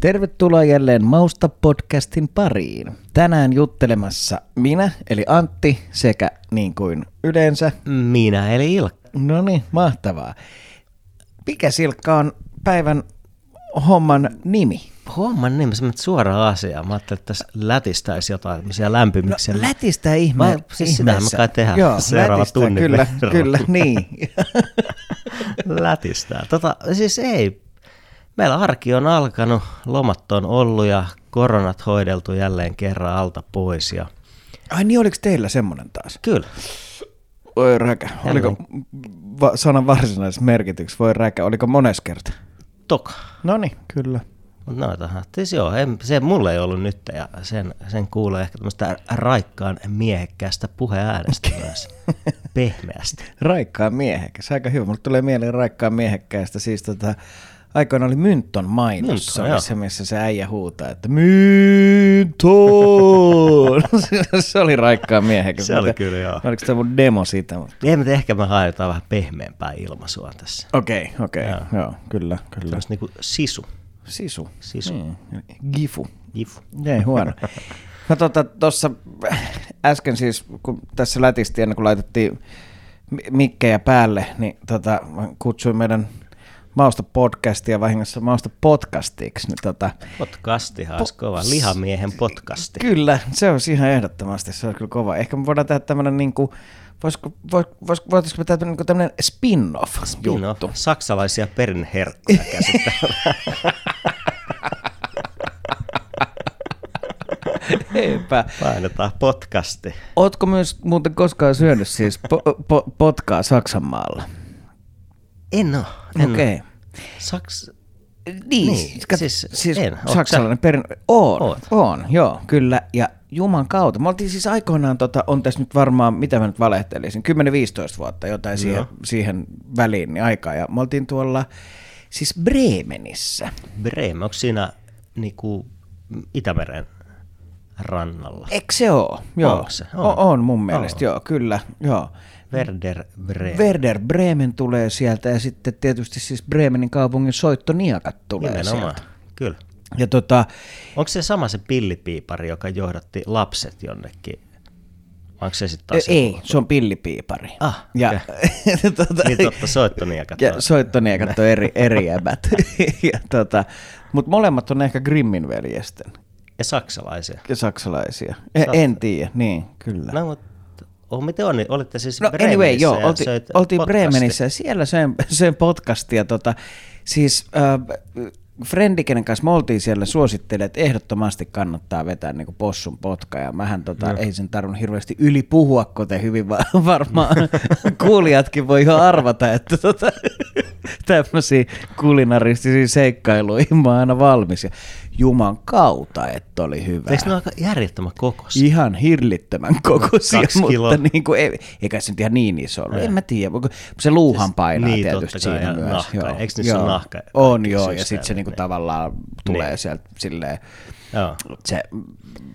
Tervetuloa jälleen Mausta podcastin pariin. Tänään juttelemassa minä, eli Antti, sekä niin kuin yleensä. Minä eli Ilkka. No niin, mahtavaa. Mikä Silkka on päivän homman nimi? Homman nimi, se suoraan asiaan. Mä ajattelin, että tässä lätistäisi jotain tämmöisiä lämpimyksiä. No, lätistä ihme, Vai, siis sitähän me kai tehdään Joo, seuraava lätistä, tunnin kyllä, verran. kyllä, niin. lätistää. Tota, siis ei. Meillä arki on alkanut, lomat on ollut ja koronat hoideltu jälleen kerran alta pois. Ja... Ai niin, oliko teillä semmoinen taas? Kyllä. Voi räkä. Oliko va- sanan varsinaisessa merkityksessä, voi räkä, oliko mones kerta? Toka. No niin, kyllä. Noitahan. Siis joo, en, se mulle ei ollut nyt ja sen, sen kuulee ehkä tämmöistä raikkaan miehekkäästä puheäänestä myös. Pehmeästi. Raikkaan miehekäs, aika hyvä. Mulle tulee mieleen raikkaan miehekkäästä, siis tota, aikoina oli Mynton mainos, Mynton, se oli joo. se, missä se äijä huutaa, että Mynton! se oli raikkaan miehekäs. Se oli Mutta- kyllä, joo. Oliko tämä mun demo siitä? Ei, mutta ehkä me haetaan vähän pehmeämpää ilmaisua tässä. Okei, okei, Joo. joo, kyllä, kyllä. Tämmöistä niinku sisu. Sisu. Sisu. Niin. Gifu. Jifu. Ei huono. No tuossa tota, äsken siis, kun tässä lätisti ennen kuin laitettiin mi- mikkejä päälle, niin tota, kutsuin meidän Mausta podcastia vahingossa Mausta podcastiksi. Niin tota, Podcastihan olisi kova. Lihamiehen podcasti. kyllä, se on ihan ehdottomasti, se on kyllä kova. Ehkä me voidaan tehdä tämmöinen, niin kuin, voisiko, vois, vois, voitaisiko me tehdä niin tämmöinen spin-off, Spin-off. juttu. Saksalaisia perinneherkkuja käsittää. Eipä. Painetaan podcasti. Ootko myös muuten koskaan syönyt siis po- po- potkaa Saksanmaalla? En oo. En Okei. Saks... Niin, Niin, siis, kat, siis siis en. Saksalainen perin... On, Oot. on, joo, kyllä. Ja Juman kautta. Me oltiin siis aikoinaan, tota, on tässä nyt varmaan, mitä mä nyt valehtelisin, 10-15 vuotta jotain siihen, Joo. siihen väliin niin aikaa. Ja me oltiin tuolla siis Bremenissä. Bremen, onko siinä niinku Itämeren rannalla? Eikö se oo? Joo. Onko se? On, On. on mun mielestä, joo, kyllä. Joo. Werder Bremen. Werder Bremen tulee sieltä ja sitten tietysti siis Bremenin kaupungin soittoniakat tulee Nimenomaan. sieltä. Kyllä. Ja tota, Onko se sama se pillipiipari, joka johdatti lapset jonnekin? Onko se sitten taas ei, joku- se on pillipiipari. Ah, ja, tota, Niin totta, soittoniakat. ja soittoniekat on eri, eri jäbät. ja tota, Mutta molemmat on ehkä Grimmin veljesten ja saksalaisia. ja saksalaisia. En, Sä- en tiedä, niin kyllä. No, mutta oh, miten on? Olitte siis No Bremenissä anyway, joo, olti, oltiin. Bremenissä ja siellä söin, söin podcastia. Tota, siis äh, Frendi, kenen kanssa me oltiin siellä, suositteli, että ehdottomasti kannattaa vetää niin possun potka. Ja mähän tota, ei sen tarvinnut hirveästi yli puhua, kuten hyvin va- varmaan kuulijatkin voi jo arvata, että tota, tämmöisiä kulinaristisia seikkailuihin mä oon aina valmis. Ja juman kautta, että oli hyvä. Eikö ne ole aika järjettömän kokoisia? Ihan hirlittömän kokoisia, Kaksi mutta kiloa. niin kuin, ei, eikä se nyt ihan niin iso ollut. En mä tiedä, se luuhan painaa niin, tietysti siinä ja myös. nahka. Joo. Eikö niissä joo. ole nahka On joo, ja sitten se niinku niin. tavallaan tulee Niin. sieltä silleen, Joo. se,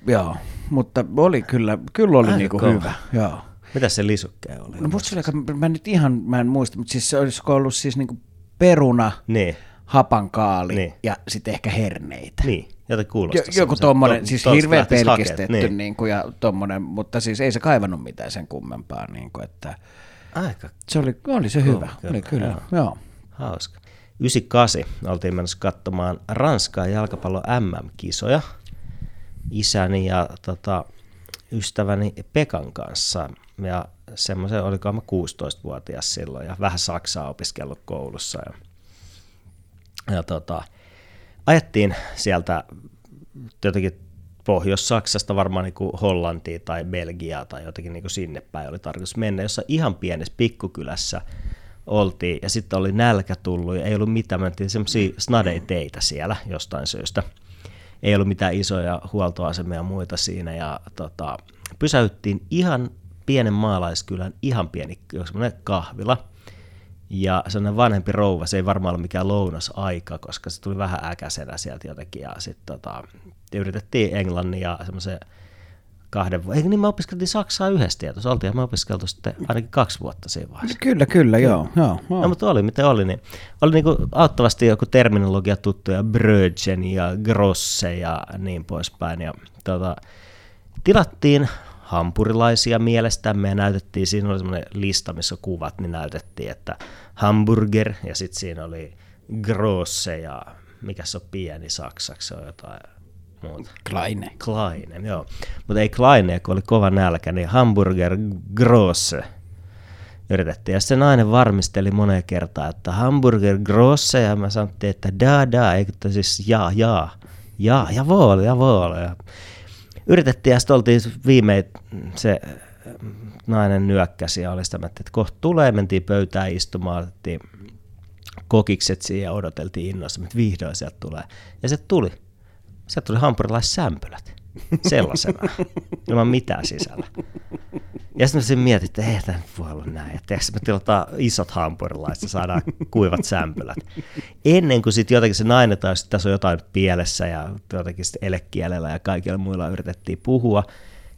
joo, mutta oli kyllä, kyllä oli niinku kova. hyvä, joo. Mitä se lisukkeen oli? No musta se oli, mä nyt ihan, mä en muista, mutta siis se olisiko ollut siis niinku peruna, Niin, hapankaali Niin. ja sitten ehkä herneitä. niin. Joten kuulostaa. Jo, joku tommonen, To- siis tosta hirveän pelkistetty niin. Niin kuin, ja tommonen, mutta siis ei se kaivannut mitään sen kummempaa, niin kuin, että Aika se oli, oli se hyvä, kyllä, oli kyllä, joo. joo. hauska. 98 oltiin menossa katsomaan Ranskaa jalkapallon MM-kisoja isäni ja tota, ystäväni Pekan kanssa. Ja semmoisen, oliko mä 16-vuotias silloin ja vähän Saksaa opiskellut koulussa. Ja, ja tota, ajettiin sieltä jotenkin Pohjois-Saksasta varmaan niin Hollantiin tai Belgiaa tai jotenkin niin sinne päin oli tarkoitus mennä, jossa ihan pienessä pikkukylässä oltiin ja sitten oli nälkä tullut ja ei ollut mitään, me semmoisia snadeiteitä siellä jostain syystä. Ei ollut mitään isoja huoltoasemia ja muita siinä ja tota, pysäyttiin ihan pienen maalaiskylän, ihan pieni semmoinen kahvila. Ja sellainen vanhempi rouva, se ei varmaan ole mikään lounasaika, koska se tuli vähän äkäisenä sieltä jotenkin. Ja sitten tota, yritettiin englannin ja semmoisen kahden vuoden. Eikö niin me opiskeltiin Saksaa yhdessä tietossa? Oltiin me opiskeltu sitten ainakin kaksi vuotta siinä vaiheessa. Kyllä, kyllä, joo. joo, joo. No, mutta oli miten oli. Niin oli niin kuin auttavasti joku terminologia tuttuja, Brödgen ja Grosse ja niin poispäin. Ja, tota, tilattiin hampurilaisia mielestämme ja näytettiin, siinä oli semmoinen lista, missä kuvat, niin näytettiin, että hamburger ja sitten siinä oli grosse ja mikä se on pieni saksaksi, se on jotain muuta. Kleine. Kleine, joo. Mutta ei Kleine, kun oli kova nälkä, niin hamburger grosse yritettiin. Ja se nainen varmisteli moneen kertaan, että hamburger grosse, ja mä sanottiin, että da da, eikö siis ja ja, ja, ja vol, ja vol. Ja yritettiin ja sitten oltiin viimein se nainen nyökkäsi ja oli sitä, että kohta tulee, mentiin pöytään istumaan, otettiin kokikset siihen ja odoteltiin innossa, että vihdoin sieltä tulee. Ja se tuli. Sieltä tuli hampurilaissämpylät sellaisena, ilman mitään sisällä. Ja sitten mä mietin, että ei tämä voi olla näin. Että me tilataan isot hampurilaiset ja saadaan kuivat sämpylät. Ennen kuin sitten jotenkin se nainen tai sitten tässä on jotain pielessä ja jotenkin sitten elekielellä ja kaikilla muilla yritettiin puhua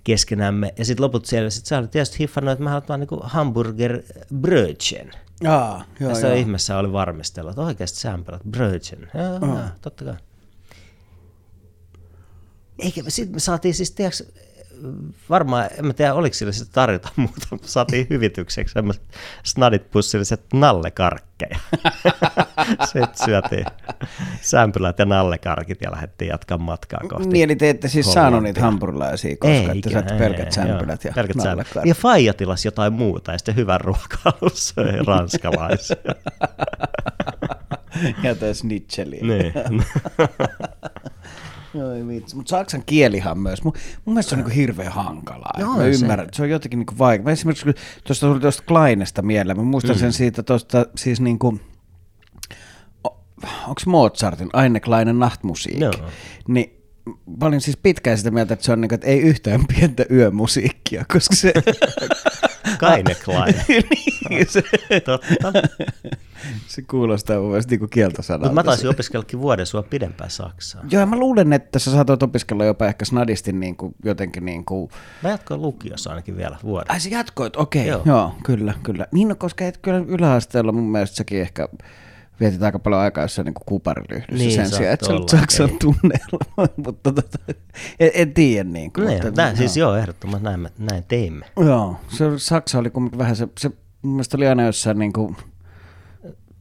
keskenämme. Ja sitten loput siellä, sit sä olit tietysti hiffannut, että mä haluan vaan niin hamburger brödchen. Aa, joo, ja se joo. ihmeessä oli varmistella, että oikeasti sämpylät, brödchen. Joo, joo, totta kai. Eikä, sitten me saatiin siis, tiedätkö, varmaan, en mä tiedä, oliko sille sitä tarjota muuta, mutta saatiin hyvitykseksi semmoiset snadit pussilliset nallekarkkeja. Sitten syötiin sämpylät ja nallekarkit ja lähdettiin jatkamaan matkaa kohti. Niin, eli te ette siis Hollantia. saanut niitä hampurilaisia, koska Ei, ette saatte pelkät sämpylät joo, ja pelkät sämpylät. nallekarit. Ja Faija tilasi jotain muuta ja sitten hyvän ruokailun söi ranskalaisia. ja toi snitcheli. niin. Ei vitsi. Mutta saksan kielihan myös. Mun, mun mielestä se on niinku hirveän hankalaa. Joo, mä se- ymmärrän, se on jotenkin niinku vaikea. Mä esimerkiksi kun tuosta tuli tuosta Kleinesta mieleen. Mä muistan mm. sen siitä tuosta siis niinku, onko Mozartin Eine kleine Nachtmusik? Joo. Niin mä olin siis pitkään sitä mieltä, että se on niinku, että ei yhtään pientä yömusiikkia, koska se... Kaine Klein. niin, se, Totta. se kuulostaa mun mielestä niinku kieltosanalta. Mutta mä taisin opiskellakin vuoden sua pidempään Saksaa. Joo, mä luulen, että sä saatoit opiskella jopa ehkä snadisti niin kuin, jotenkin niin kuin... Mä jatkoin lukiossa ainakin vielä vuoden. Ai sä jatkoit, okei, okay. Joo. joo. joo, kyllä, kyllä. Niin, no, koska et kyllä yläasteella mun mielestä säkin ehkä vietit aika paljon aikaa jossain niin kuparilyhdyssä Niin, sen sijaan, että sä olla, Saksan ei. tunneilla, mutta tota, en, en tiedä niin kuin. Niin, mutta, näin, siis joo, ehdottomasti näin, näin teimme. Joo, se Saksa oli kumminkin vähän se, se mun mielestä oli aina jossain niin kuin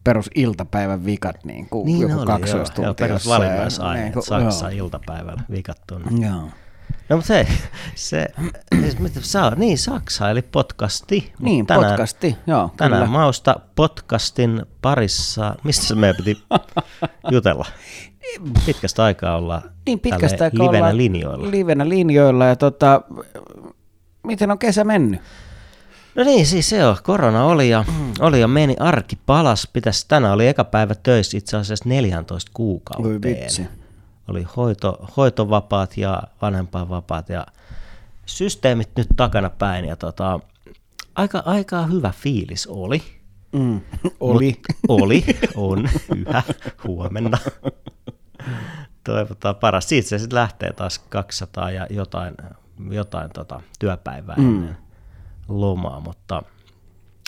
perus iltapäivän vikat, niin kuin Niin joku oli, kaksoistunti joo. joo perus valinnaisaineet Niin Saksa joo. iltapäivällä vikattu. Joo. No mutta se, se, siis mitä saa, niin Saksa eli podcasti. Niin, tänään, podcasti, joo, Tänään kyllä. mausta podcastin parissa, mistä meidän piti jutella? Pitkästä aikaa olla Niin pitkästä aikaa livenä ollaan linjoilla. Livenä linjoilla ja tota, miten on kesä mennyt? No niin, siis se on. Korona oli ja, oli ja meni, arki palas. Pitäisi, tänään oli eka päivä töissä itse asiassa 14 Voi kuukauteen. vitsi. Oli hoito, hoitovapaat ja vanhempainvapaat ja systeemit nyt takana päin. Ja tota, aika, aika hyvä fiilis oli. Mm. Oli. Mut, oli, on, yhä, huomenna. Toivotaan paras. Siitä se sitten lähtee taas 200 ja jotain, jotain tota, työpäivää ennen lomaa, mutta,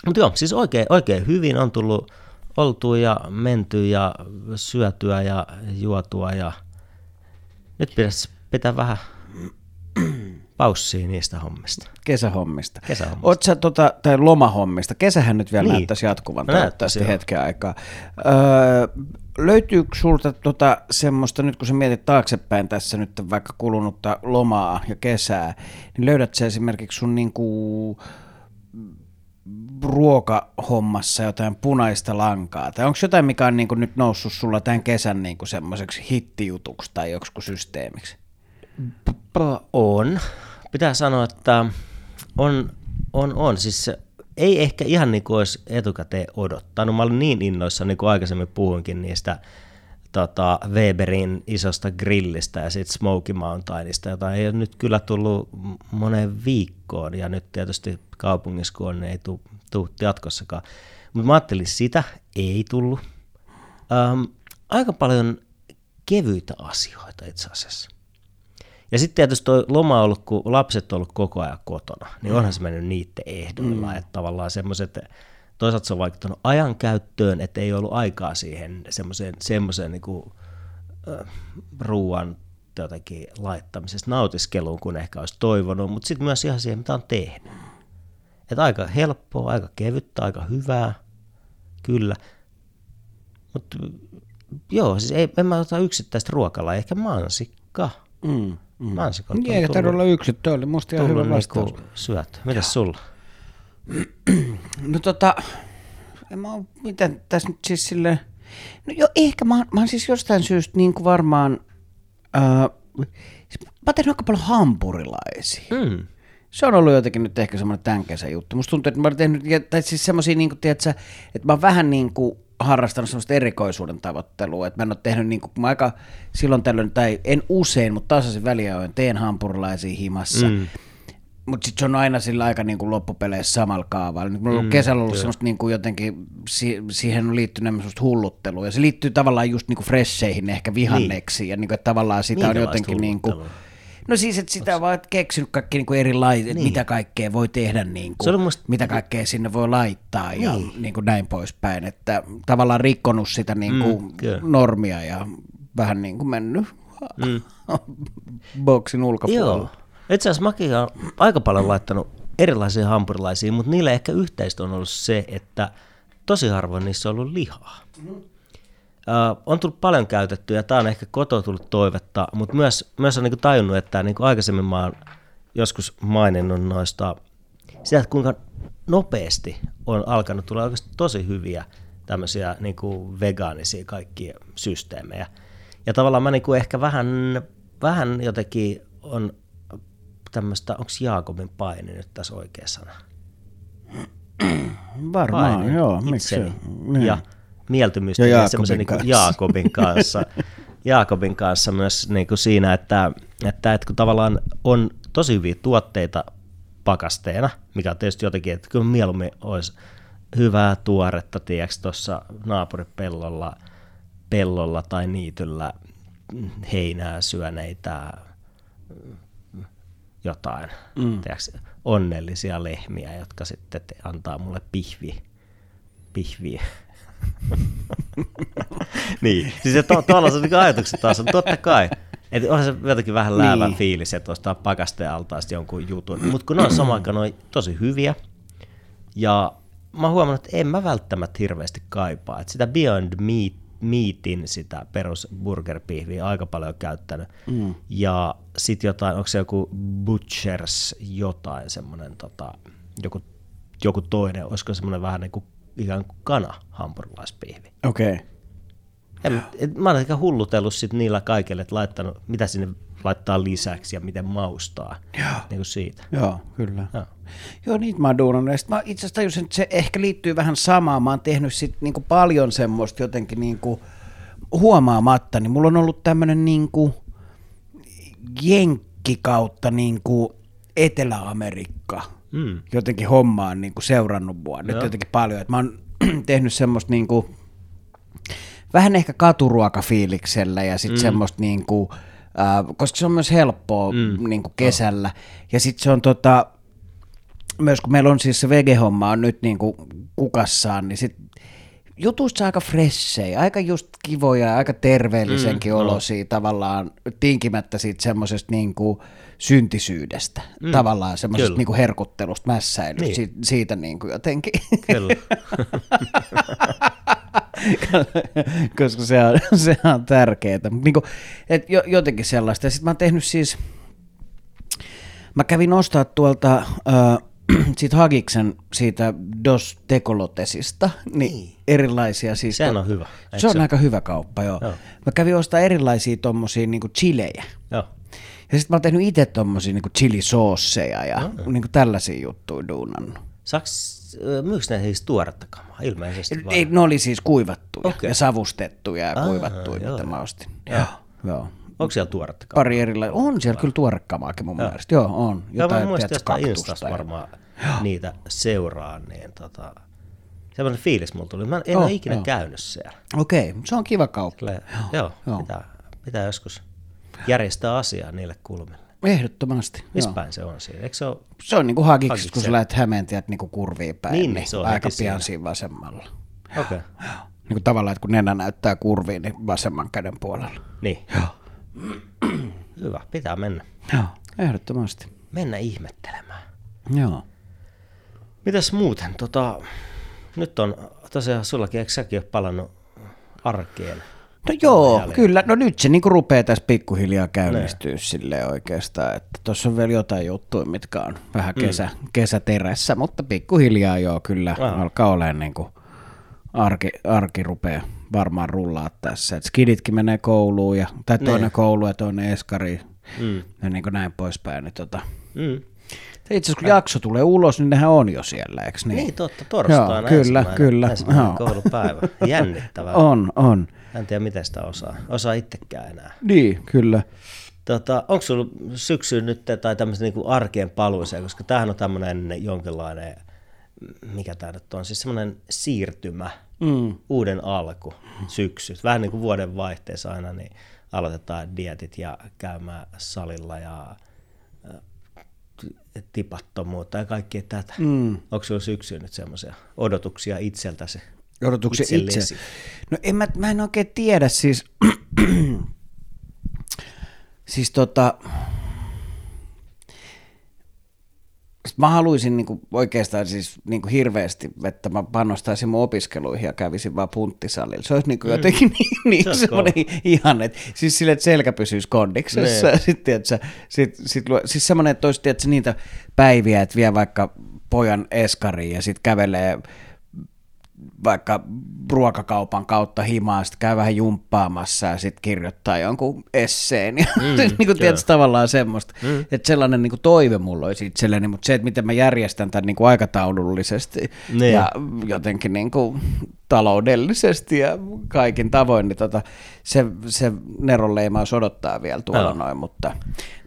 mutta joo, siis oikein, oikein hyvin on tullut oltua ja menty ja syötyä ja juotua ja nyt pitäisi pitää vähän paussia niistä hommista. Kesähommista. Kesähommista. Oot sä tota, tai lomahommista. Kesähän nyt vielä Niin. näyttäisi jatkuvan toivottavasti hetken aikaa. Öö, löytyykö sulta tota, semmoista, nyt kun sä mietit taaksepäin tässä nyt vaikka kulunutta lomaa ja kesää, niin löydät sä esimerkiksi sun niinku ruokahommassa jotain punaista lankaa? Tai onko jotain, mikä on niinku nyt noussut sulla tämän kesän niinku semmoiseksi hittijutuksi tai joksikin systeemiksi? On. Pitää sanoa, että on, on, on. Siis ei ehkä ihan niin kuin olisi etukäteen odottanut. Mä olin niin innoissa, niin kuin aikaisemmin puhuinkin niistä tota, Weberin isosta grillistä ja sitten Smoky Mountainista, jota ei ole nyt kyllä tullut moneen viikkoon. Ja nyt tietysti kaupungissa kun on, niin ei tule tuu jatkossakaan. Mutta mä ajattelin, sitä ei tullut. Ähm, aika paljon kevyitä asioita itse asiassa. Ja sitten tietysti toi loma on ollut, kun lapset on ollut koko ajan kotona, niin onhan se mennyt niiden ehdoilla, mm. että tavallaan semmoiset, toisaalta se on vaikuttanut ajan käyttöön, että ei ollut aikaa siihen semmoiseen, semmoiseen niin kuin, äh, ruuan jotenkin laittamisesta nautiskeluun, kun ehkä olisi toivonut, mutta sitten myös ihan siihen, mitä on tehnyt. Että aika helppoa, aika kevyttä, aika hyvää, kyllä. Mutta joo, siis ei, en mä ota yksittäistä ruokalla, ehkä mansikka. Mm, mm. Mansikka on Niin, eikä tarvitse olla yksi, toi oli musta ihan hyvä vastaus. Niinku syöt. Mitäs sulla? no tota, en mä oo, miten tässä nyt siis silleen, no jo ehkä mä, mä oon siis jostain syystä niin kuin varmaan, äh, mä oon tehnyt aika paljon hampurilaisia. Mm se on ollut jotenkin nyt ehkä semmoinen tämän kesän juttu. Musta tuntuu, että mä oon tehnyt, tai siis semmoisia, niin kuin, tiedätkö, että mä oon vähän niin kuin harrastanut semmoista erikoisuuden tavoittelua, että mä en ole tehnyt niin kuin, mä aika silloin tällöin, tai en usein, mutta tasaisin väliajoin teen hampurilaisia himassa. Mm. Mutta sitten se on aina sillä aika niin kuin loppupeleissä samalla kaavalla. Nyt mulla on mm, kesällä ollut semmoista niin kuin jotenkin, si- siihen on liittynyt semmoista hulluttelua. Ja se liittyy tavallaan just niin kuin fresheihin ehkä vihanneksi. Niin. Ja niin kuin, että tavallaan sitä on jotenkin niin kuin, No siis, että sitä on vaan keksinyt kaikki niin erilaiset, niin. mitä kaikkea voi tehdä, niin kuin, musta... mitä kaikkea sinne voi laittaa niin. ja niin kuin näin poispäin. Että tavallaan rikkonut sitä niin kuin mm, normia ja vähän niin kuin mennyt mm. boksin ulkopuolella. Joo. Itse asiassa mäkin olen aika paljon laittanut erilaisia hampurilaisia, mutta niille ehkä yhteistä on ollut se, että tosi harvoin niissä on ollut lihaa. Mm. Uh, on tullut paljon käytettyä ja tämä on ehkä kotoa tullut toivetta, mutta myös, myös on niinku tajunnut, että niinku aikaisemmin mä oon joskus maininnut noista sitä, että kuinka nopeasti on alkanut tulla oikeasti tosi hyviä tämmöisiä niinku vegaanisia kaikkia systeemejä. Ja tavallaan mä niinku ehkä vähän, vähän jotenkin on tämmöistä, onko Jaakobin paini nyt tässä oikea sana? Varmaan, paini joo. Miksi? Niin. Ja mieltymystä ja semmoisen niin Jaakobin kanssa. Jaakobin kanssa myös niin kuin siinä, että, että, että kun tavallaan on tosi hyviä tuotteita pakasteena, mikä on tietysti jotenkin, että kyllä mieluummin olisi hyvää tuoretta, tiedätkö, tuossa naapuripellolla pellolla tai niityllä heinää syöneitä jotain, mm. tiedätkö, onnellisia lehmiä, jotka sitten antaa mulle pihvi, pihviä niin, siis se to, tuollaiset niin ajatukset taas on totta kai. Että onhan se jotenkin vähän läävä niin. fiilis, että ostaa pakasteen altaasta jonkun jutun. Mutta kun ne on samaan aikaan noin tosi hyviä, ja mä oon huomannut, että en mä välttämättä hirveästi kaipaa. Että sitä Beyond Meat, Meatin, sitä perus burgerpihviä aika paljon käyttänyt. Mm. Ja sitten jotain, onko se joku Butchers jotain semmoinen, tota, joku, joku toinen, olisiko semmoinen vähän niin kuin ikään kuin kana hampurilaispihvi. Okei. Okay. mä olen ehkä hullutellut sit niillä kaikille, että laittanut, mitä sinne laittaa lisäksi ja miten maustaa. Joo. Niin kuin siitä. Joo, kyllä. Joo, Joo niitä mä oon duunannut. Mä itse asiassa tajusin, että se ehkä liittyy vähän samaan. Mä oon tehnyt sit niinku paljon semmoista jotenkin niinku huomaamatta. Niin mulla on ollut tämmöinen niinku jenkki kautta niinku Etelä-Amerikka mm. jotenkin hommaan niin kuin seurannut mua nyt jotenkin paljon. Et mä oon tehnyt semmoista niin kuin, vähän ehkä katuruokafiiliksellä ja sitten mm. semmoista niin kuin, äh, koska se on myös helppoa mm. niin kuin kesällä. Ja sitten se on tota, myös kun meillä on siis se vegehomma on nyt niin kuin kukassaan, niin sitten jutuista aika freshejä, aika just kivoja, aika terveellisenkin mm, olosia no. tavallaan, tinkimättä siitä semmoisesta niin kuin syntisyydestä, mm, tavallaan semmoisesta niin kuin herkuttelusta, mässäilystä, niin. siitä, siitä niin kuin jotenkin. Kyllä. Koska se on, se on tärkeää. Niin kuin, et jotenkin sellaista. Ja sitten mä oon tehnyt siis, mä kävin ostaa tuolta... Äh, siitä Hagiksen siitä Dos Tekolotesista, niin, niin. erilaisia siis... Sehän on hyvä. Se on se? aika hyvä kauppa, joo. joo. Mä kävin ostaa erilaisia tommosia niinku chilejä. Joo. Ja sitten mä oon tehnyt itse tommosia niinku chilisoosseja ja no, niinku tällaisia juttuja duunannut. Saks, myyks ne siis tuoretta kamaa ilmeisesti? Ei, ne oli siis kuivattuja okay. ja savustettuja ja kuivattuja, mitä mä ostin. Joo. joo. Onko siellä tuoretta kamaa? Pari erilaista. On siellä kyllä tuorekamaakin mun Joo. mielestä. Joo, on. Jotain, Joo, mä muistin jostain Instasta varmaan Joo. niitä seuraa, niin tota, semmoinen fiilis mulla tuli. Mä en oh, ole ikinä jo. käynyt siellä. Okei, okay. se on kiva kauppa. Sille, joo, joo, joo. Pitää, pitää joskus järjestää asiaa niille kulmille. Ehdottomasti. Missä joo. päin se on siinä? Eikö se ole? Se on niinku hakiksi, Hakiksi kun sä lähdet Hämeen tieltä niinku kurviin päin, Niin, niin, niin, se on aika pian siinä. siinä vasemmalla. Okei. Okay. Niin kuin tavallaan, että kun nenä näyttää kurviin, niin vasemman käden puolella. Niin. Hyvä, pitää mennä. Joo, ehdottomasti. Mennä ihmettelemään. Joo. Mitäs muuten? Tota, nyt on tosiaan sullakin, eikö säkin ole palannut arkeen? No joo, jälleen. kyllä. No nyt se niinku rupeaa tässä pikkuhiljaa käynnistyä silleen oikeastaan, että tuossa on vielä jotain juttuja, mitkä on vähän kesä, kesäterässä, mutta pikkuhiljaa joo, kyllä Aha. alkaa olemaan niinku arki, arki rupeaa varmaan rullaa tässä. Et skiditkin menee kouluun, ja, tai toinen Niin. koulu ja toinen eskari Mm. ja niin kuin näin poispäin. Niin tota. Mm. Itse asiassa kun jakso tulee ulos, niin nehän on jo siellä, eikö niin? Niin, totta, torstaina Joo, kyllä, ensimmäinen, kyllä. ensimmäinen koulupäivä. Jännittävää. On, on. En tiedä, miten sitä osaa. Osaa itsekään enää. Niin, kyllä. Tota, onko sulla syksyyn nyt tai tämmöisen niin arkeen paluiseen, koska tämähän on tämmöinen jonkinlainen, mikä tämä nyt on, siis semmoinen siirtymä, Mm. uuden alku, syksy. Vähän niin kuin vuoden vaihteessa aina, niin aloitetaan dietit ja käymään salilla ja äh, tipattomuutta ja kaikkea tätä. Mm. Onko sulla syksyyn nyt semmoisia odotuksia itseltäsi? Odotuksia itse. Itsellesi. No en mä, mä en oikein tiedä, siis, siis tota, mä haluaisin niinku oikeastaan siis niinku hirveästi, että mä panostaisin mun opiskeluihin ja kävisin vaan punttisalilla. Se olisi niinku jotenkin niin, niin Se semmoinen ihan, että siis sille, että selkä pysyisi kondiksessa. Niin. Sitten, että sä, sit, sit, siis semmoinen, että olisi tiedätkö, niitä päiviä, että vie vaikka pojan eskariin ja sitten kävelee vaikka ruokakaupan kautta himaa, sitten käy vähän jumppaamassa ja sitten kirjoittaa jonkun esseen. Mm, niin kuin tietysti tavallaan semmoista, mm. että sellainen niin kuin toive mulla olisi itselleni, mutta se, että miten mä järjestän tämän niin kuin aikataulullisesti Niin. ja jotenkin niin kuin taloudellisesti ja kaikin tavoin, niin tota, se, se neronleimaus odottaa vielä tuolla Joo. noin, mutta,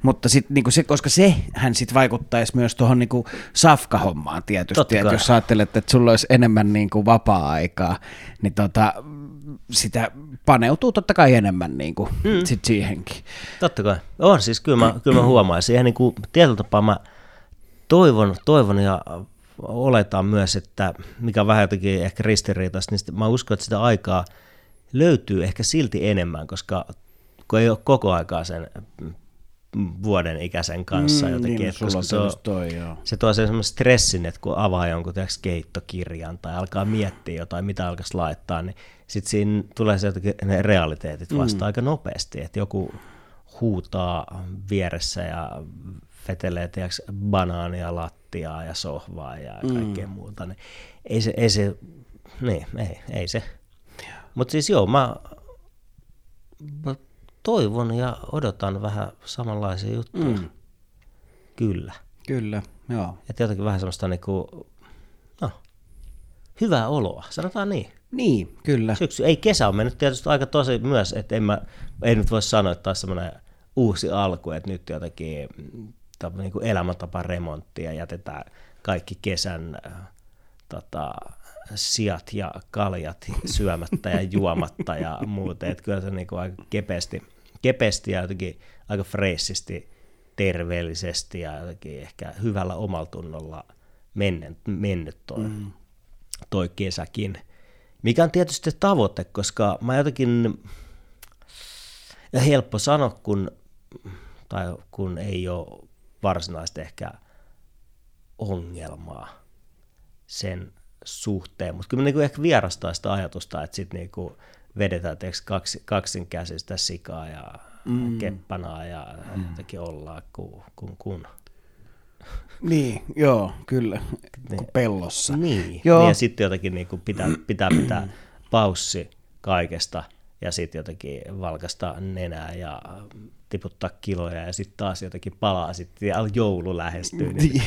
mutta sit, niin kuin se, koska se hän sitten vaikuttaisi myös tuohon niin kuin safka-hommaan tietysti, että jos ajattelet, että sulla olisi enemmän niin kuin vapaa-aikaa, niin tota, sitä paneutuu totta kai enemmän niin kuin mm. sit siihenkin. Totta kai. On siis, kyllä mä, kyllä mä huomaan. Siihen niin kuin, tietyllä tapaa mä toivon, toivon ja oletan myös, että mikä on vähän jotenkin ehkä ristiriitaista, niin mä uskon, että sitä aikaa löytyy ehkä silti enemmän, koska kun ei ole koko aikaa sen vuoden ikäisen kanssa Mm, jotenkin, niin, että koska se, on, toi, joo. se tuo sen semmoisen stressin, että kun avaa jonkun tiiäks, keittokirjan tai alkaa miettiä jotain, mitä alkaisi laittaa, niin sitten siinä tulee se jotenkin ne realiteetit vasta mm. aika nopeasti, että joku huutaa vieressä ja vetelee tiiäks, banaania lattiaa ja sohvaa ja kaikkea mm. muuta, niin ei se, ei se, niin, ei, ei se. Mutta siis joo, mä, mä toivon ja odotan vähän samanlaisia juttuja. Mm. Kyllä. Kyllä, joo. Että jotenkin vähän semmoista niinku, no, hyvää oloa, sanotaan niin. Niin, kyllä. Syksy, ei kesä on mennyt tietysti aika tosi myös, että en mä, ei nyt voi sanoa, että taas semmoinen uusi alku, että nyt jotenkin niinku elämäntapa remontti ja jätetään kaikki kesän äh, tota, sijat ja kaljat syömättä ja juomatta ja muuta. Että kyllä se niinku aika kepeästi, kepeästi ja jotenkin aika freessisti, terveellisesti ja jotenkin ehkä hyvällä omaltunnolla mennyt, mennyt toi, mm. toi kesäkin. Mikä on tietysti tavoite, koska mä jotenkin, ja helppo sanoa, kun, tai kun ei ole varsinaisesti ehkä ongelmaa sen suhteen, mutta kyllä mä niinku ehkä vierastaa sitä ajatusta, että sitten niinku vedetään kaksi, kaksinkäsistä sikaa ja mm. keppanaa ja mm. jotenkin ollaan kun, kun, kun. Niin, joo, kyllä. Niin. Pellossa. Niin, Joo. niin ja sitten jotenkin niinku pitää, pitää pitää paussi kaikesta ja sitten jotenkin valkasta nenää ja tiputtaa kiloja ja sitten taas jotenkin palaa sitten ja joulu lähestyy. Niin